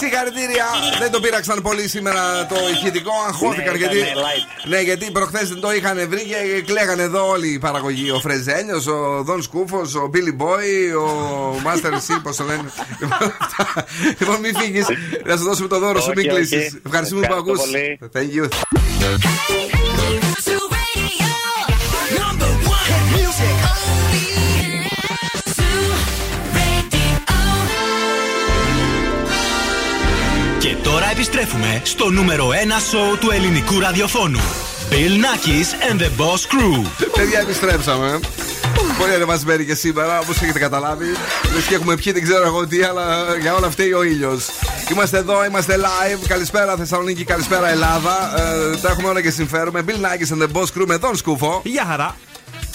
Συγχαρητήρια! Δεν το πήραξαν πολύ σήμερα το ηχητικό. Αγχώθηκαν Ναι, γιατί. ήταν light. Ναι, γιατί προχθές δεν το είχαν βρει και κλαίγανε εδώ όλη η παραγωγή. Ο Φρεζένιος, ο Δον Σκούφο, ο Billy Boy, ο Master C, πώς το λένε. λοιπόν, μην φύγεις. Να σου δώσουμε το δώρο σου, μην Όχι, όχι. κλείσεις. Ευχαριστούμε που Ευχαριστώ ακούς πολύ. Thank you. Number one τώρα επιστρέφουμε στο νούμερο 1 σοου του ελληνικού ραδιοφώνου. Bill Nackis and the Boss Crew. Παιδιά, επιστρέψαμε. Πολύ ανεβασμένοι και σήμερα, όπως έχετε καταλάβει. Λες και έχουμε πιει, δεν ξέρω εγώ τι, αλλά για όλα φταίει ο ήλιος. Είμαστε εδώ, είμαστε live. Καλησπέρα Θεσσαλονίκη, καλησπέρα Ελλάδα. Ε, τα έχουμε όλα και συμφέρουμε. Bill Nackis and the Boss Crew με τον Σκούφο. Γεια χαρά.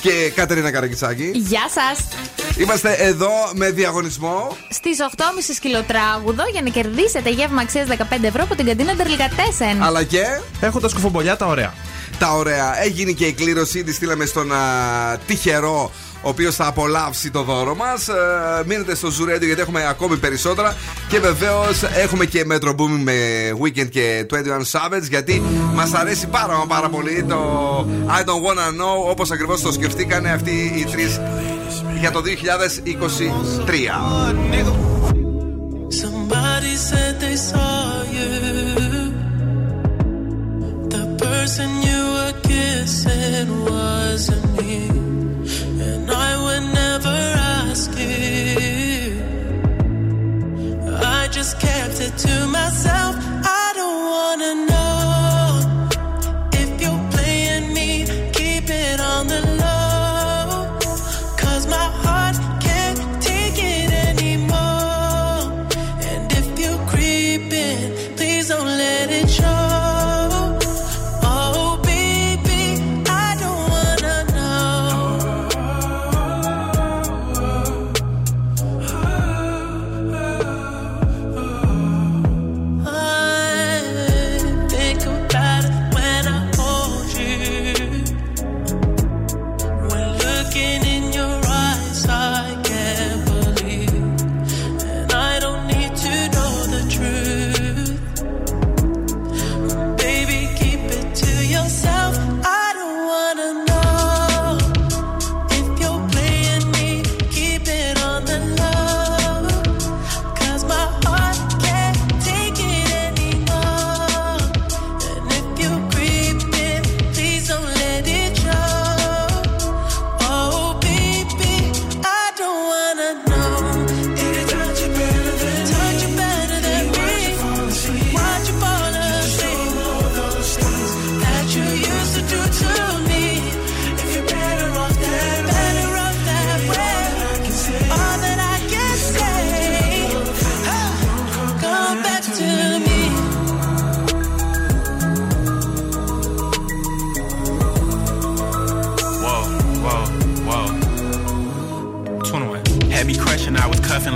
Και Κατερίνα Καρακιτσάκη. Γεια σας! Είμαστε εδώ με διαγωνισμό. Στις 8.30 σκυλοτράγουδο για να κερδίσετε γεύμα αξίας 15 ευρώ από την καντίνα Ντερλικατέσεν. Αλλά και. Έχω τα σκουφομπολιά τα ωραία. Τα ωραία. Έγινε και η κλήρωση. Τη στείλαμε στον α, τυχερό ο οποίος θα απολαύσει το δώρο μας. μείνετε στο Ζουρέντιο γιατί έχουμε ακόμη περισσότερα. Και βεβαίως έχουμε και Metro Booming με Weekend και 21 Savage γιατί μας αρέσει πάρα μα πάρα πολύ το I don't wanna know όπως ακριβώς το σκεφτήκανε αυτοί οι τρεις για το 2023. Somebody said they saw you. The person you were kissing wasn't me. Never ask you. I just kept it to myself. I don't wanna know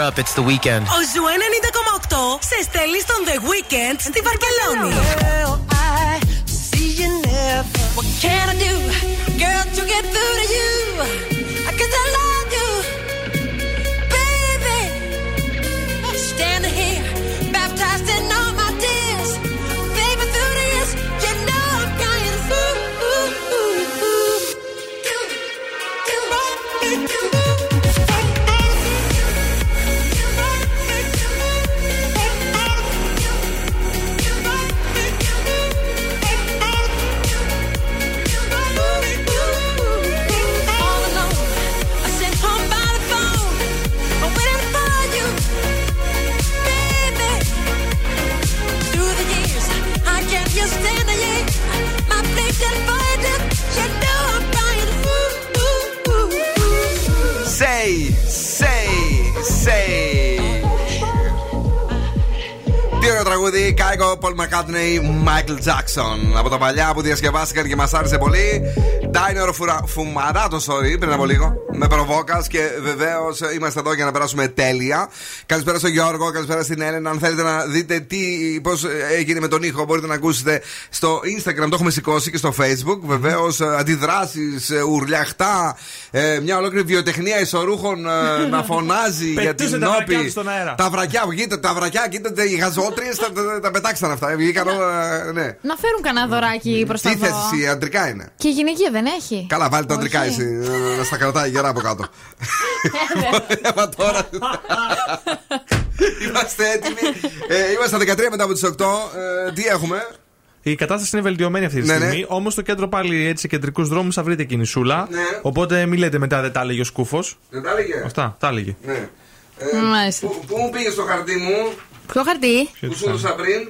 up, it's the weekend. Ο Ζου 90,8 σε στέλνει στον The Weekend στη Βαρκελόνη. I see you never. What can I do, girl, to get through to you? Κάικο, Πολ Μακάτνεϊ, Μάικλ Τζάξον. Από τα παλιά που διασκευάστηκαν και μας άρεσε πολύ. Ντάινορ Φουμαράτο, sorry, πριν από λίγο. Με προβόκας και βεβαίως είμαστε εδώ για να περάσουμε τέλεια. Καλησπέρα στον Γιώργο, καλησπέρα στην Έλενα. Αν θέλετε να δείτε τι, πώς έγινε με τον ήχο, μπορείτε να ακούσετε στο Instagram. Το έχουμε σηκώσει και στο Facebook. Βεβαίως αντιδράσεις, ουρλιαχτά. Ε, μια ολόκληρη βιοτεχνία ισορούχων ε, να φωνάζει για Πετούσε την τα βρακιά νόπη. τους στον αέρα. Τα βρακιά, κοίτα, τα βρακιά, κοίτατε, οι γαζότριες τα, τα, τα πετάξαν αυτά. Βγήκαν όλα, ναι. Να φέρουν κανένα δωράκι προς τα Τι θε δω. εσύ, αντρικά είναι. Και η γυναικεία δεν έχει. Καλά, βάλει τα Όχι. αντρικά εσύ. ε, Να στα κρατάει γερά από κάτω. Έμα τώρα. Είμαστε έτοιμοι. Ε, Είμαστε στα 13 μετά από τις 8. Ε, Τι έχουμε; Η κατάσταση είναι βελτιωμένη αυτή τη Ναι, στιγμή. ναι. Όμως στο κέντρο πάλι έτσι σε κεντρικούς δρόμους θα βρείτε κινησούλα. Ναι. Οπότε μην λέτε μετά δεν τα έλεγε ο σκούφος. Δεν τα έλεγε. Αυτά, τα έλεγε. Ναι. Ε, Μάλιστα. Πού πού μου πήγες το χαρτί μου; Ποιο χαρτί; που σου έδωσα πριν;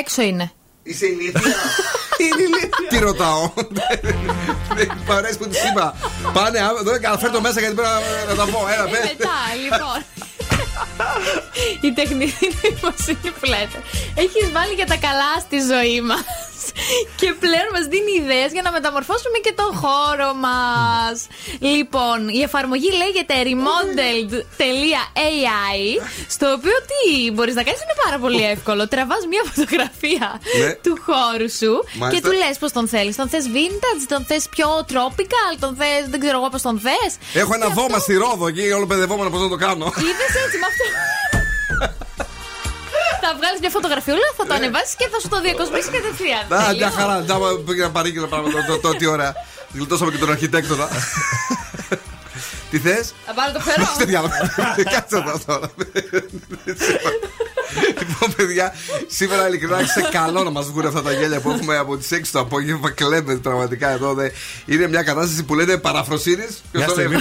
Έξω είναι. Είσαι ηλίθια. Είναι ηλίθια. Τι ρωτάω; Δεν μ' αρέσει που της είπα. Πάνε, α, δεν έκανα, φέρ το μέσα γιατί πρέπει να- να τα πω. Έλα, Και πες. μετά, λοιπόν. Η τεχνητή νοημοσύνη που λέτε. Έχεις βάλει για τα καλά στη ζωή μας. Και πλέον μας δίνει ιδέες για να μεταμορφώσουμε και τον χώρο μας. Λοιπόν, η εφαρμογή λέγεται remodeled.ai. Στο οποίο τι μπορείς να κάνεις είναι πάρα πολύ εύκολο. Τραβάς μια φωτογραφία Ναι. του χώρου σου και Μάλιστα. του λες πώς τον θέλεις. Τον θες vintage, τον θες πιο tropical, τον θες δεν ξέρω εγώ πώς τον θες. Έχω ένα δώμα στη Ρόδο εκεί, όλο παιδευόμενο πώς να το κάνω. Είδες έτσι με αυτό. θα βγάλεις μια φωτογραφιούλα, θα το ανεβάσεις και θα σου το διακοσμήσει κατευθείαν. Α, Τέλειο. μια χαρά. Τζάμπα πήγα παρήγγειλα πράγματα. το- το- Τι ωραία. Γλιτώσαμε και τον αρχιτέκτονα. Τι θες; Θα πάρω το φερό. Τι διάλογο. Κάτσε εδώ τώρα. Λοιπόν, παιδιά, σήμερα ειλικρινά σε καλό να μας βγουν αυτά τα γέλια που έχουμε από τις 6 το απόγευμα. Κλαίμε πραγματικά εδώ. δε. Είναι μια κατάσταση που λένε παραφροσύνης. Μια στιγμή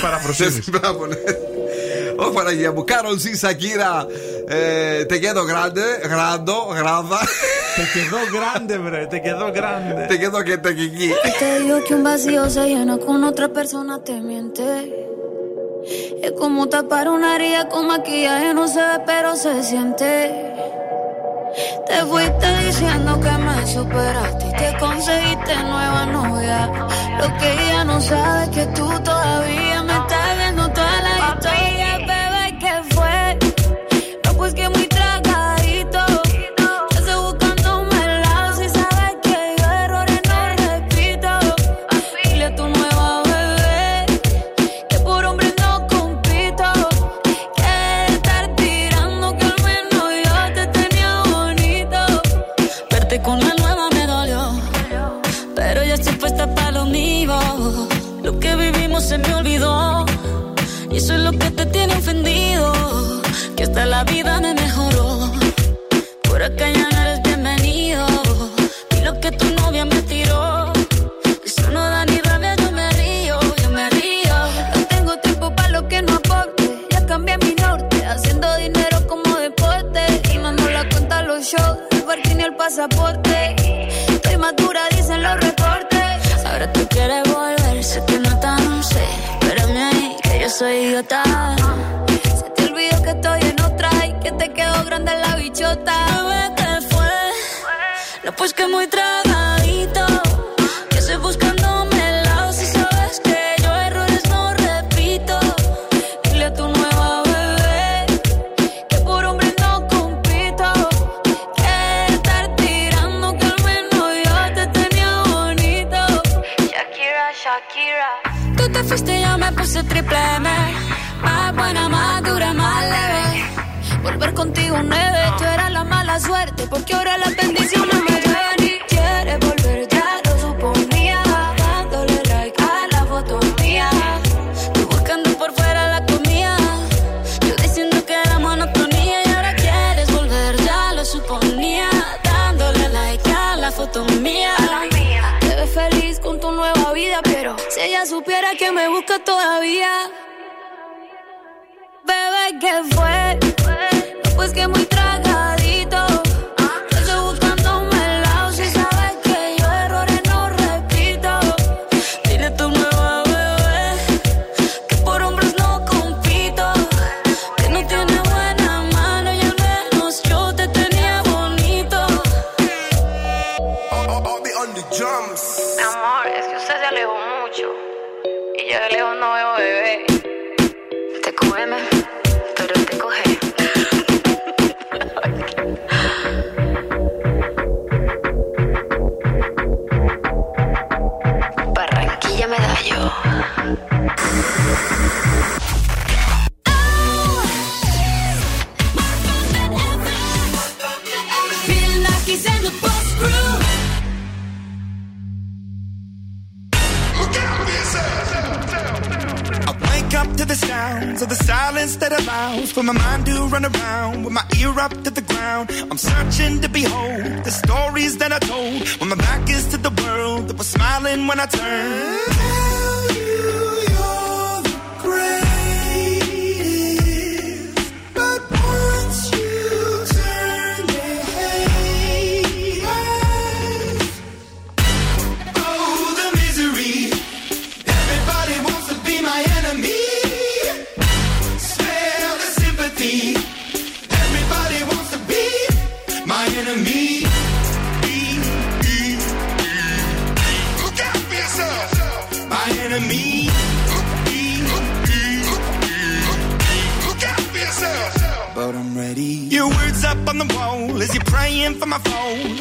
Oh, para allá, buscaron sin Shakira. Eh, te quedo grande, grando, granda. Te quedó grande, bro, te quedó grande. Te quedó que te. Te digo que un vacío se llena con otra persona, te miente. Es como tapar una herida con maquillaje, no se ve, pero se siente. Te fuiste diciendo que me superaste y te conseguiste nueva novia. Lo que ella no sabe es que tú todavía.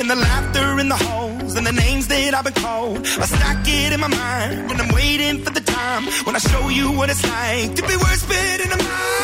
And the laughter in the halls, and the names that I've been called. I stack it in my mind, and I'm waiting for the time when I show you what it's like to be worse fit in a mind.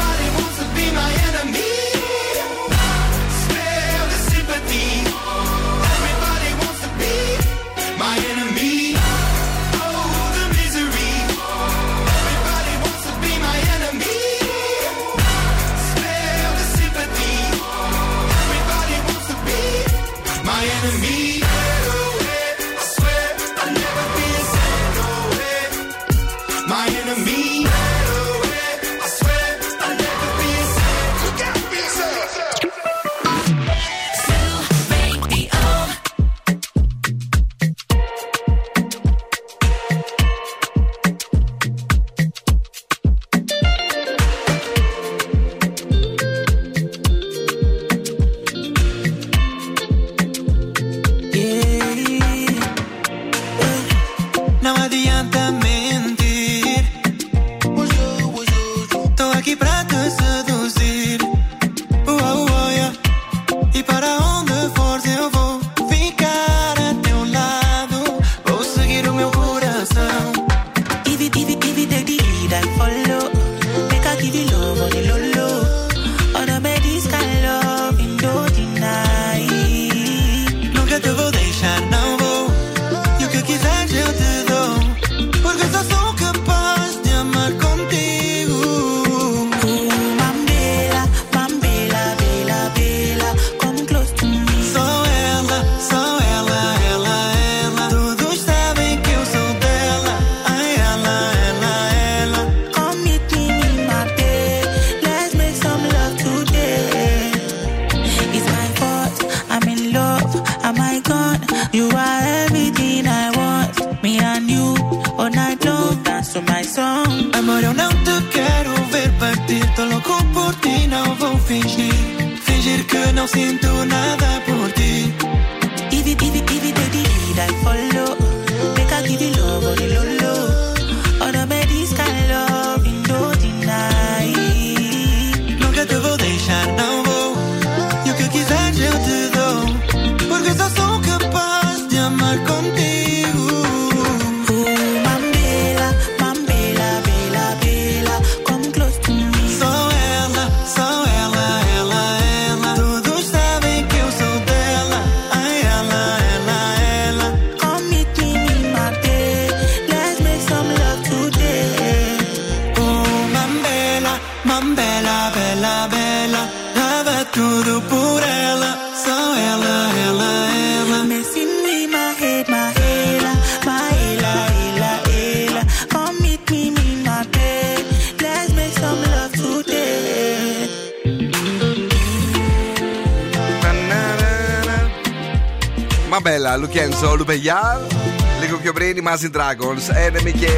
Imagine Dragons. Enemy και.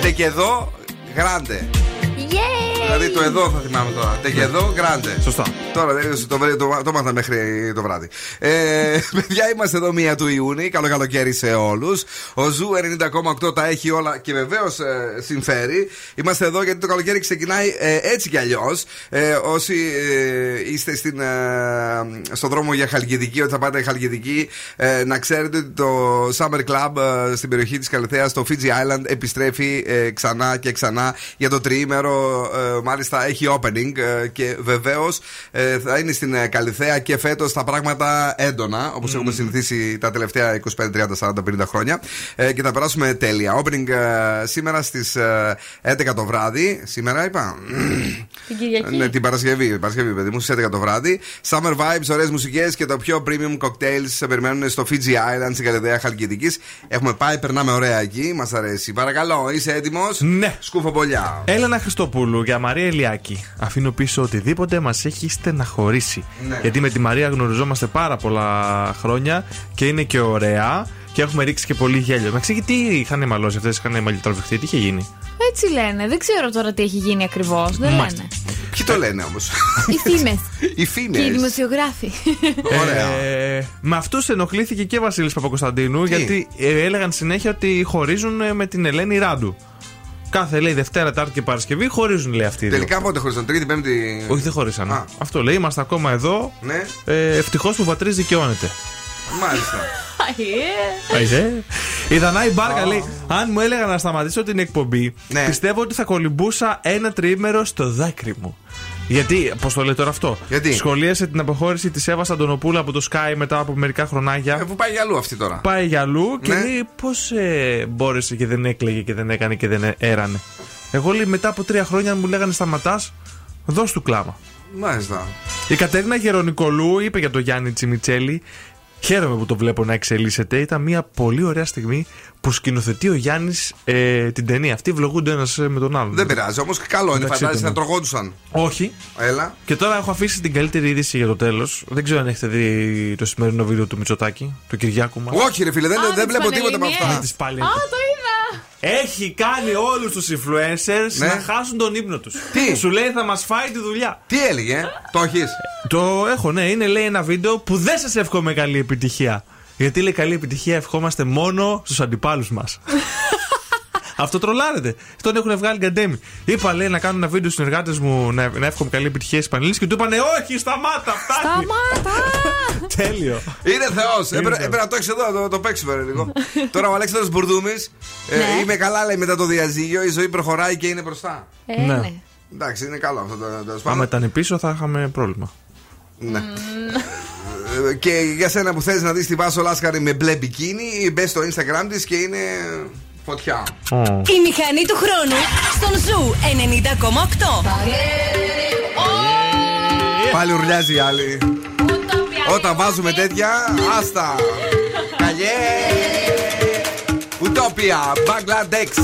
Te quedó grande. Δηλαδή το εδώ θα θυμάμαι τώρα. Te quedó grande. Σωστά. Τώρα δεν το, το, το, το μάθα μέχρι το βράδυ. Ε, παιδιά, είμαστε εδώ μία του Ιούνιου. Καλό καλοκαίρι σε όλους. Ο Zoo 90,8 τα έχει όλα και βεβαίως ε, συμφέρει. Είμαστε εδώ γιατί το καλοκαίρι ξεκινάει ε, έτσι κι αλλιώς. Ε, όσοι ε, είστε στην, ε, στο δρόμο για Χαλκιδική, ότι θα πάτε Χαλκιδική, ε, να ξέρετε ότι το Summer Club ε, στην περιοχή της Καλυθέας, στο Fiji Island, επιστρέφει ε, ξανά και ξανά για το τριήμερο. Ε, μάλιστα έχει opening ε, και βεβαίως ε, θα είναι στην ε, Καλυθέα και φέτος τα πράγματα έντονα, όπως έχουμε συνηθίσει τα τελευταία 25, 30, 40, 50 χρόνια. Ε, και θα περάσουμε τέλεια. Opening ε, σήμερα στις 11 το βράδυ. Σήμερα είπα. Την Κυριακή. Ναι, την Παρασκευή, Παρασκευή, παιδί μου, στις 11 το βράδυ. Summer vibes, ωραίες μουσικές και το πιο premium cocktails σε περιμένουν στο Fiji Island στην Καλυδέα Χαλκιδικής. Έχουμε πάει, περνάμε ωραία εκεί, μας αρέσει. Παρακαλώ, είσαι έτοιμος; Ναι. Σκούφο πολλιά. Έλενα Χριστοπούλου για Μαρία Ελιάκη. Αφήνω πίσω οτιδήποτε μας έχει στεναχωρήσει. Ναι. Γιατί με τη Μαρία γνωριζόμαστε πάρα πολλά χρόνια και είναι και ωραία και έχουμε ρίξει και πολύ γέλιο. Με εξήγη τι είχαν μαλώσει αυτές, είχαν μαλλιτροφηχτεί, τι είχε γίνει; Έτσι λένε. Δεν ξέρω τώρα τι έχει γίνει ακριβώς. Δεν Μάλιστα. λένε. Ποιοι το λένε όμως; Οι φήμες. Οι φήμες. και οι δημοσιογράφοι. Ε, με αυτούς ενοχλήθηκε και ο Βασίλης Παπακοσταντίνου γιατί ε, έλεγαν συνέχεια ότι χωρίζουν ε, με την Ελένη Ράντου. Κάθε λέει Δευτέρα, Τάρτη και Παρασκευή χωρίζουν λέει αυτοί οι δύο. Τελικά πότε χωρίσαν, Τρίτη, Πέμπτη; Όχι, δεν χωρίσανε. Αυτό λέει, είμαστε ακόμα εδώ. Ναι. Ε, Ευτυχώς που ο πατρί δικαιώνεται. Μάλιστα. Άιζε. Η Δανάη Μπάρκα λέει: Αν μου έλεγα να σταματήσω την εκπομπή, Ναι. πιστεύω ότι θα κολυμπούσα ένα τριήμερο στο δάκρυ μου. Γιατί, πώς το λέει τώρα αυτό, Γιατί; σχολίασε την αποχώρηση της Εύα Αντωνοπούλου από το Sky μετά από μερικά χρονάκια. Ε, Που πάει για αλλού αυτή τώρα. Πάει για αλλού και Ναι. λέει πώς ε, μπόρεσε και δεν έκλαιγε και δεν έκανε και δεν ε- έρανε. Εγώ λέει μετά από τρία χρόνια αν μου λέγανε σταματάς, δώσ' του κλάμα. Μάλιστα. Η Κατέρινα Γερονικολού είπε για τον Γιάννη Τσιμιτσέλη. Χαίρομαι που το βλέπω να εξελίσσεται. Ήταν μια πολύ ωραία στιγμή που σκηνοθετεί ο Γιάννης ε, την ταινία. Αυτοί βλογούνται ένας με τον άλλον. Δεν πειράζει, όμως καλό είναι. Εντάξει, Φαντάζεσαι να έτοιμο. τρογόντουσαν. Όχι. Έλα. Και τώρα έχω αφήσει την καλύτερη είδηση για το τέλος. Δεν ξέρω αν έχετε δει το σημερινό βίντεο του Μητσοτάκη, του Κυριάκου μας. Όχι, ρε φίλε, δεν, δεν βλέπω τίποτα από αυτά. Τις πάλι- Α, το είδα! Έχει κάνει όλους τους influencers Ναι. να χάσουν τον ύπνο τους. Τι; Σου λέει θα μας φάει τη δουλειά. Τι έλεγε, το έχεις; Το έχω, ναι. Είναι λέει ένα βίντεο που δεν σας εύχομαι καλή επιτυχία. Γιατί λέει καλή επιτυχία ευχόμαστε μόνο στους αντιπάλους μας. Αυτό τρολάρεται. Τον έχουν βγάλει γκαντέμι. Είπα λέει να κάνω ένα βίντεο στους συνεργάτες μου να, να εύχομαι καλή επιτυχία στις πανελίε και του είπανε Όχι, σταμάτα, φτάνει. Σταμάτα! Τέλειο. Είναι Θεός. Έπρεπε Θεός. έπρεπε να το έχεις εδώ, να το, το παίξουμε ρε, λίγο. Τώρα ο Αλέξανδρος Μπουρδούμης. Ναι. είμαι καλά, λέει μετά το διαζύγιο. Η ζωή προχωράει και είναι μπροστά. Ε, Ναι. ναι. Εντάξει, είναι καλό αυτό το τέλο Άμα πάντων. ήταν πίσω θα είχαμε πρόβλημα. Ναι. Ε, Και για σένα που θες να δεις τη Βάσο Λάσκαρη με μπλε μπικίνι, μπες στο Instagram της και είναι φωτιά. Η μηχανή του χρόνου στον Ζου 90,8. Πάλι ουρλιάζει η άλλη. Όταν βάζουμε τέτοια, άστα. Καλιέ. Ουτόπια, Μπαγκλαντέξ.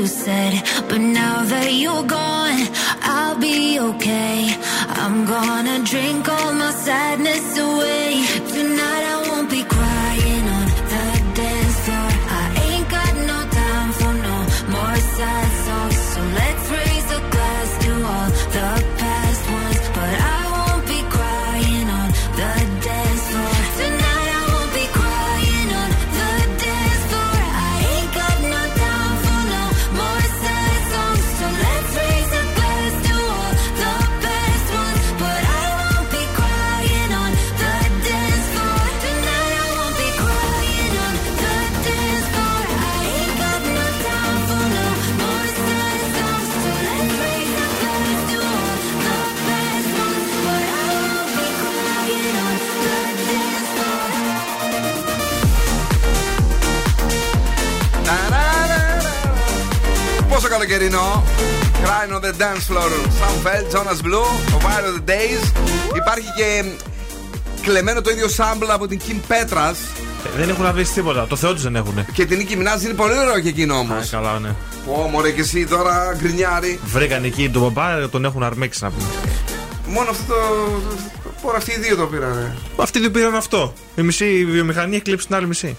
you say. Crying on the dance floor. Sam Feld, Jonas Blue, ο Fire of the Days. Υπάρχει και κλεμμένο το ίδιο sample από την Kim Petras. Ε, Δεν έχουν βρει τίποτα. Το Θεό τους δεν έχουν. Και την Nicki Minaj είναι πολύ ωραίο και εκείνο όμως. Καλά, ναι. Ω, μωρέ, και εσύ τώρα γκρινιάρι. Βρήκαν εκεί τον παπά, τον έχουν αρμέξει να πούμε. Μόνο αυτό το. Πόρα αυτοί οι δύο το πήρανε. Αυτοί δεν πήραν αυτό. Η μισή βιομηχανία έχει κλέψει την άλλη μισή.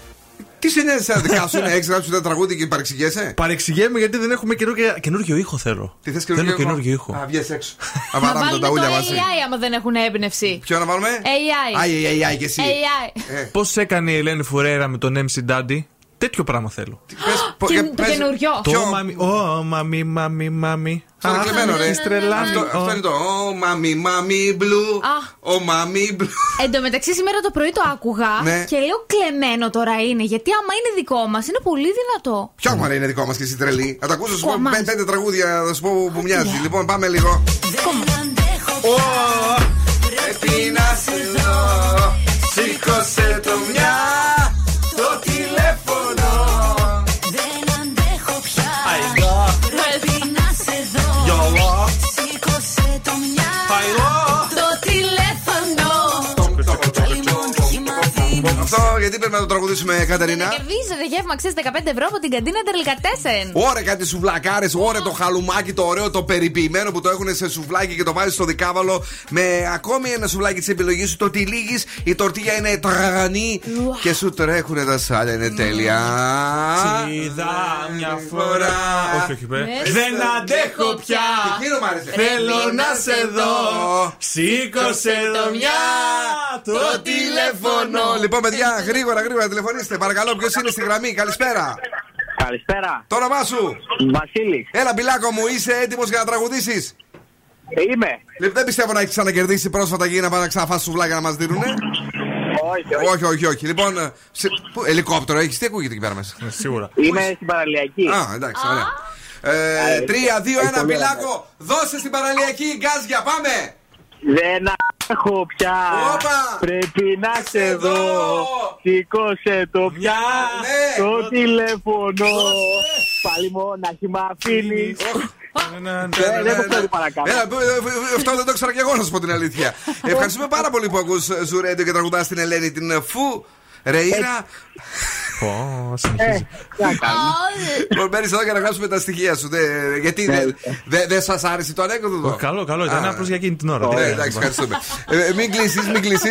Τι σε νοιάζει εσένα, δικά σου είναι έξι γράψει τα τραγούδια και παρεξηγέσαι; Παρεξηγέμαι γιατί δεν έχουμε καινούργιο, καινούργιο ήχο θέλω. Τι θες Θέλω καινούργιο καινούργιο ήχο; Α, βγες έξω. Να Να βαράμε τα βάλουμε το ταούλια μαζί. AI άμα δεν έχουν έμπνευση. Ποιο να βάλουμε; AI. Άι, άι, άι, και εσύ. AI. Πώς έκανε η Ελένη Φουρέρα με τον MC Daddy; Τέτοιο πράγμα θέλω. Πο- Και- ε, το πες- καινούριο. Το Ποιο; μαμι, ω, μαμι, μαμι, μαμι. Αυτό είναι Αχ, κλεμμένο, ρε. με στρελάνει. Αυτό, αυτό είναι το. Ω, μαμι, μαμι, μπλου. Α. Ο μαμι, μπλου. Εν τω μεταξύ, σήμερα το πρωί το άκουγα Ναι. και λέω κλεμμένο τώρα είναι. Γιατί άμα είναι δικό μας, είναι πολύ δυνατό. Ποιο μωρέ είναι δικό μας και εσύ τρελή. Θα τα ακούσω, θα σου πω Κομμάτι. πέ- πέντε τραγούδια, θα σου πω που μοιάζει. Λοιπόν, πάμε λίγο. Ω, Πρέπει να σε δω. Σήκωσε το μια. Αυτό γιατί πρέπει να το τραγουδήσουμε, Κατερίνα. Κερδίζετε γεύμα αξία 15 ευρώ από την καντίνα Τερλικατέσεν. Ωρε κάτι σουβλακάρες, ωρε το χαλουμάκι το ωραίο, το περιποιημένο που το έχουν σε σουβλάκι και το βάζεις στο δικάβαλο με ακόμη ένα σουβλάκι της επιλογής σου. Το τυλίγεις, η τορτίγια είναι τραγανή και σου τρέχουν τα σάλια, είναι τέλεια. Είδα μια φορά. Όχι, όχι, πέ. Μέσα Δεν αντέχω πια. Και εκείνο μ' άρεσε; Θέλω να σε δω. Σήκωσε το μια. Το τηλέφωνο. Λοιπόν, παιδιά, γρήγορα, γρήγορα τηλεφωνήστε. Παρακαλώ, ποιος είναι στη γραμμή, καλησπέρα. Καλησπέρα. Το όνομά σου. Βασίλης. Έλα, μπιλάκο μου, είσαι έτοιμος για να τραγουδήσεις; Είμαι. Λοιπόν, δεν πιστεύω να έχεις ξανακερδίσει πρόσφατα και να πάνε να ξαναφάσει σουβλάκια να μας δίνουνε. Όχι, όχι. Όχι, όχι, όχι. Λοιπόν, σε, που, ελικόπτερο έχεις, τι ακούγεται εκεί πέρα μέσα; Σίγουρα. Είμαι στην παραλιακή. Α, εντάξει, ωραία. Ε, τρία, δύο, Έχει ένα, πολύ μπιλάκο. Δώσε στην παραλιακή γκάζια, πάμε. Δεν έχω πια. Όπα. Πρέπει να σε δω. Σήκωσε το πια. Ναι. Το τηλέφωνο. Πάλι μονάχη μ' αφήνεις. Ε, Δεν το ξέρω παρακάτω. Έλα, πού- ε, ε, αυτό δεν το ήξερα και εγώ να σου πω την αλήθεια. Ευχαριστούμε πάρα πολύ που ακούς ε, Ζουρέντιο και τραγουδάς την Ελένη την ε, Φου. Ρεΐνα. Πω, Μπορεί ε, λοιπόν, εδώ για να γράψουμε τα στοιχεία σου. Γιατί δεν ναι, ναι. σας άρεσε το ανέκδοτο εδώ; Καλό, καλό. Ήταν απλώς για εκείνη την ώρα. Ναι, εντάξει, λοιπόν. ευχαριστούμε. Ε, ε, μην κλείσει, μην κλείσει.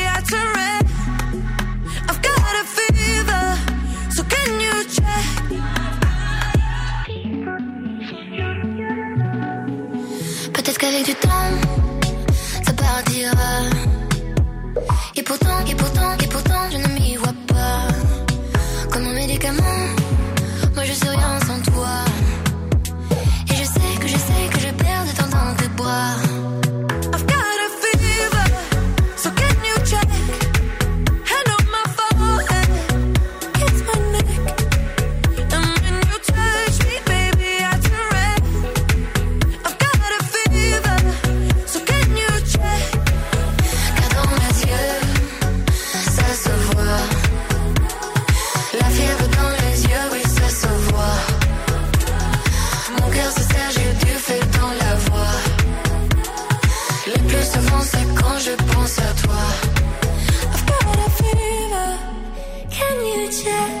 qu'avec du temps, ça partira. Et pourtant, et pourtant, et pourtant, je ne m'y vois pas. Comme un médicament, moi je suis rien sans toi. Et je sais que je sais que je perds de temps dans tes bras. share.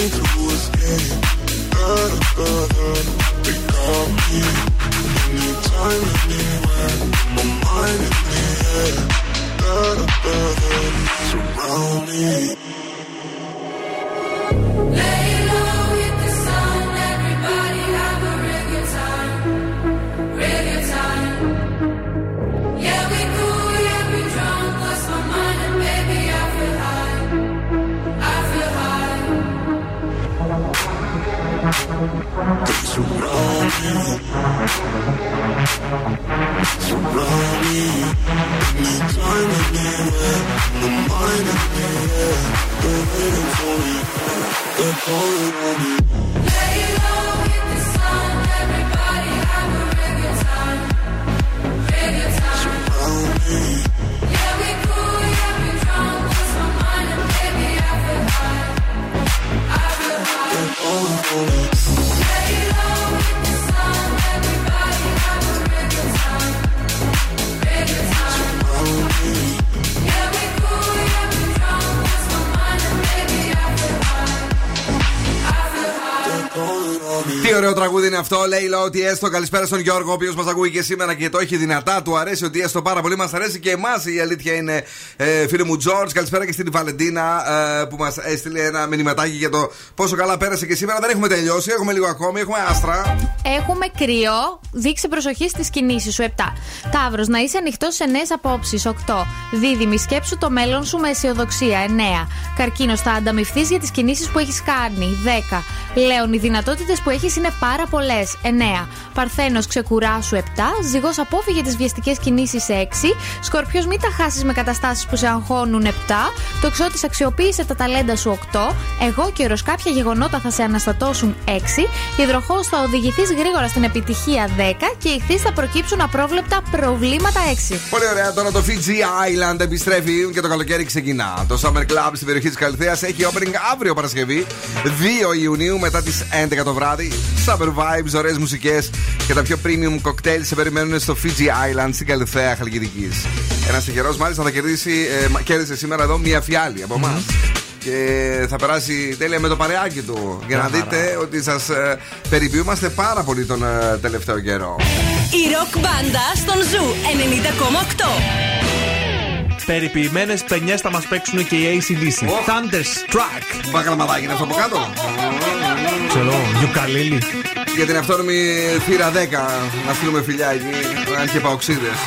able to escape αυτό, λέει λέω ότι έστω. Καλησπέρα στον Γιώργο, ο οποίος μας ακούει και σήμερα και το έχει δυνατά. Του αρέσει ότι έστω πάρα πολύ. Μας αρέσει και εμάς η αλήθεια είναι, ε, φίλε μου Τζορτζ. Καλησπέρα και στην Βαλεντίνα ε, που μας έστειλε ένα μηνυματάκι για το πόσο καλά πέρασε και σήμερα. Δεν έχουμε τελειώσει, έχουμε λίγο ακόμη, έχουμε άστρα. Έχουμε κρύο. Δείξε προσοχή στις κινήσεις σου. 7. Ταύρος, να είσαι ανοιχτός σε νέες απόψεις. 8. Δίδυμη, σκέψου το μέλλον σου με αισιοδοξία. 9. Καρκίνος, θα ανταμυφθείς για τις κινήσεις που έχεις κάνει. 10. Λέων, οι δυνατότητες που έχεις είναι πάρα πολλές. 9. Παρθένος, ξεκουράσου. 7. Ζυγός, απόφυγε τις βιαστικές κινήσεις. 6. Σκορπιός, μην τα χάσεις με καταστάσεις που σε αγχώνουν. 7. Τοξότη, αξιοποίησε τα ταλέντα σου. 8. Εγώ καιρο, κάποια γεγονότα θα σε αναστατώσουν. 6. Υδροχό, θα οδηγηθείς γρήγορα στην επιτυχία. 10. Και ηχθεί θα προκύψουν απρόβλεπτα προβλήματα. 6. Πολύ ωραία, τώρα το Fiji Island επιστρέφει και το καλοκαίρι ξεκινά. Το Summer Club στην περιοχή της Καλυθέας έχει opening αύριο Παρασκευή, 2 Ιουνίου μετά τις 11 το βράδυ. Summer vibes, ωραίες μουσικές και τα πιο premium cocktails σε περιμένουν στο Fiji Island στην Καλλιθέα Χαλκιδικής. Ένας τυχερός μάλιστα θα κερδίσει, ε, μα- κέρδισε σήμερα εδώ μία φιάλη από εμάς. Και θα περάσει τέλεια με το παρεάκι του. Για να Μια δείτε ότι σας ε, περιποιούμαστε πάρα πολύ τον ε, τελευταίο καιρό. Η ροκ μπάντα στον Zoo 90,8. Περιποιημένες πενιές θα μας παίξουν και οι AC/DC. Thunderstruck. Μπαγλαμαδάκι είναι αυτό από κάτω. Ξέρω, γιουκαλίλι. Για την αυτόνομη θύρα 10 να στείλουμε φιλιά εκεί, αν και παοξίδες.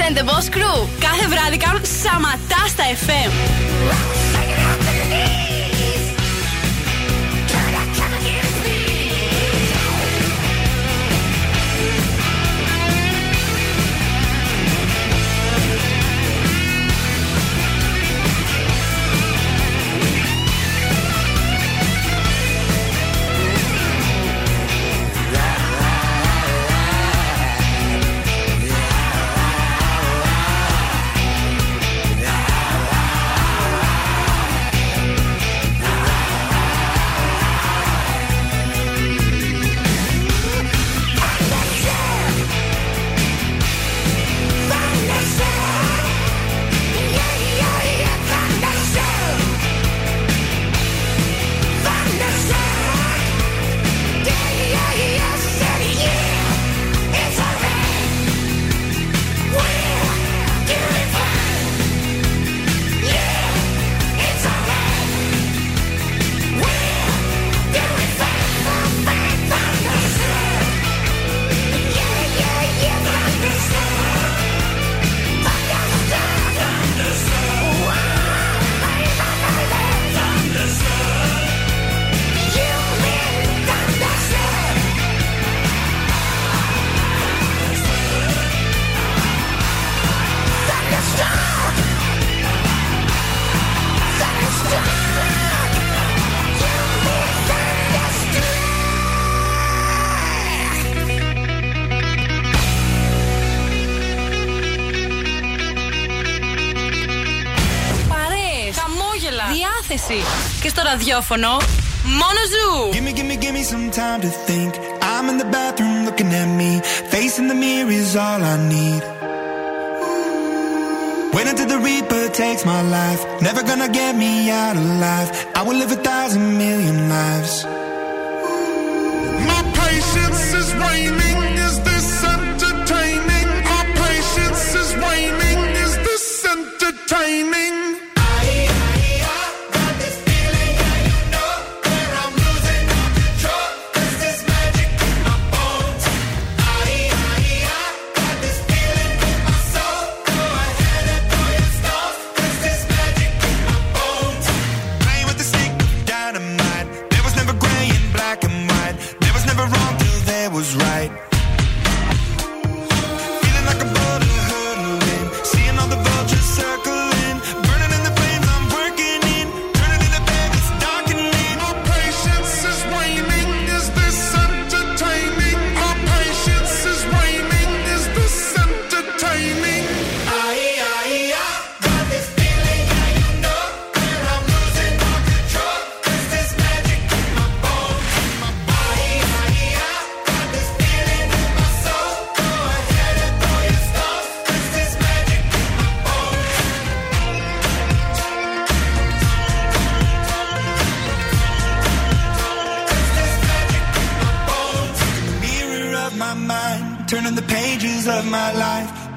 And the Boss Crew. Κάθε βράδυ κάνουν σαματά στα FM. ραδιόφωνο, μόνο ζου. Gimme, gimme, gimme some time to think. I'm in the bathroom looking at me. Facing the mirror is all I need. Wait until the Reaper takes my life. Never gonna get me out alive. I will live a thousand million lives. My patience is waning. Is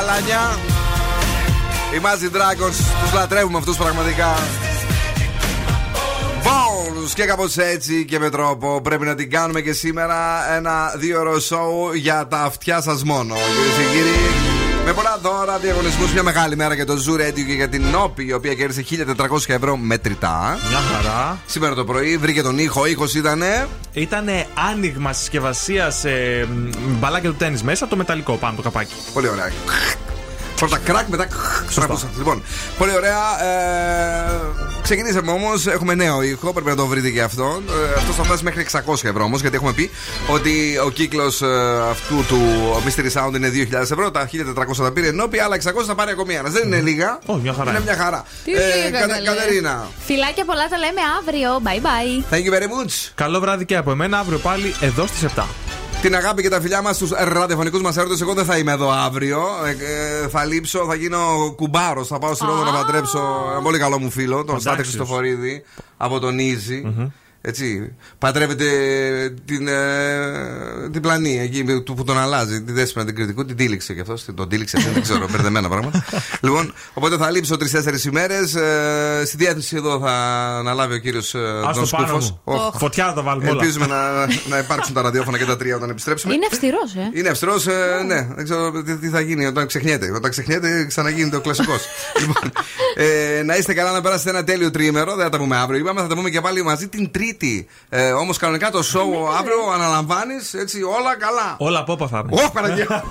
Έλα τα αλάνια. Οι Imagine Dragons τους λατρεύουμε αυτούς πραγματικά. Bones! Και κάπως έτσι και με τρόπο πρέπει να την κάνουμε και σήμερα ένα δύο ώρο show για τα αυτιά σας μόνο. Κυρίες και κύριοι, με πολλά δώρα, διαγωνισμούς, μια μεγάλη μέρα για το Zoo Radio και για την Νόπη, η οποία κέρδισε 1400 ευρώ μετρητά. Μια χαρά. Σήμερα το πρωί βρήκε τον ήχο. Ο ήχος ήταν. Ήταν άνοιγμα συσκευασίας ε, μ, μπαλάκια του τέννη μέσα, το μεταλλικό πάνω το καπάκι. Πολύ ωραία. Πρώτα κρακ, μετά στραπούσα. Λοιπόν, πολύ ωραία. Ε, Ξεκινήσαμε όμως, έχουμε νέο ήχο, πρέπει να το βρείτε και αυτό. Ε, αυτό θα φτάσει μέχρι 600 ευρώ όμως, γιατί έχουμε πει ότι ο κύκλος αυτού του Mystery Sound είναι 2.000 ευρώ, τα 1.400 τα πήρε ενώ άλλα 600 θα πάρει ακόμη ένας. Δεν είναι λίγα. Όχι, μια χαρά. Είναι μια χαρά. Τι λίγα, Κα- καλέ. Κατερίνα. Φιλάκια πολλά τα λέμε αύριο. Bye bye. Thank you very much. Καλό βράδυ και από εμένα αύριο πάλι εδώ στις 7. Την αγάπη και τα φιλιά μας στους ραδιοφωνικούς μας έρωτες. Εγώ δεν θα είμαι εδώ αύριο. Ε, ε, θα λείψω, θα γίνω κουμπάρος. Θα πάω στη Ρόδο να παντρέψω ένα πολύ καλό μου φίλο, τον Στάθη Αντάξιος. Χριστοφορίδη από τον Ίζη. Έτσι. Παντρεύεται την, ε, την πλανή εκεί που, που τον αλλάζει. Τη δέσπινα την κριτικού, την τήληξε κι αυτός. Τον τήληξε, δεν ξέρω, μπερδεμένα πράγματα. λοιπόν, οπότε θα λείψω τρει-τέσσερι ημέρες. Ε, στη διάθεση εδώ θα αναλάβει ο κύριος ε, Ας Τον το πάνω Σκούφος. μου. Οχ. Φωτιά θα τα βάλουμε όλα. Ελπίζουμε να, να υπάρξουν τα ραδιόφωνα και τα τρία όταν επιστρέψουμε. Είναι αυστηρός, ε. Είναι αυστηρός, ναι. Δεν ξέρω τι, τι θα γίνει όταν ξεχνιέται. Όταν ξεχνιέται, ξαναγίνεται ο κλασικός. λοιπόν, ε, να είστε καλά, να περάσετε ένα τέλειο τρίμερο. Δεν θα τα πούμε αύριο. Είπαμε, θα τα πούμε και πάλι μαζί την Τρίτη. Ε, Όμως κανονικά το show αύριο αναλαμβάνεις έτσι όλα καλά. Όλα από όπα θα είναι. Ωχ, Παναγία.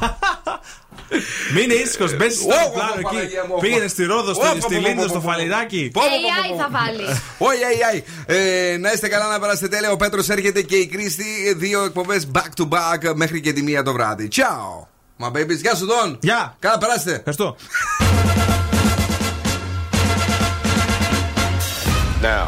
Μην είσαι ήσυχος, μπες στο Ω, ω, πλάνο ω, εκεί. Παναγία μου, ω, Πήγαινε ω. στη Ρόδο, Ω, στη- ω, στη ω, Λίνδο, ω, στο ω, ω. Φαλιράκι. AI θα βάλεις. Όχι, ai, ai. Ε, να είστε καλά, να περάσετε τέλεια. Ο Πέτρος έρχεται και η Κρίστη. Δύο εκπομπές back to back μέχρι και τη μία το βράδυ. Ciao. My babies, γεια σου, Δον. Γεια. Καλά, περάστε. Ευχαριστώ. Now,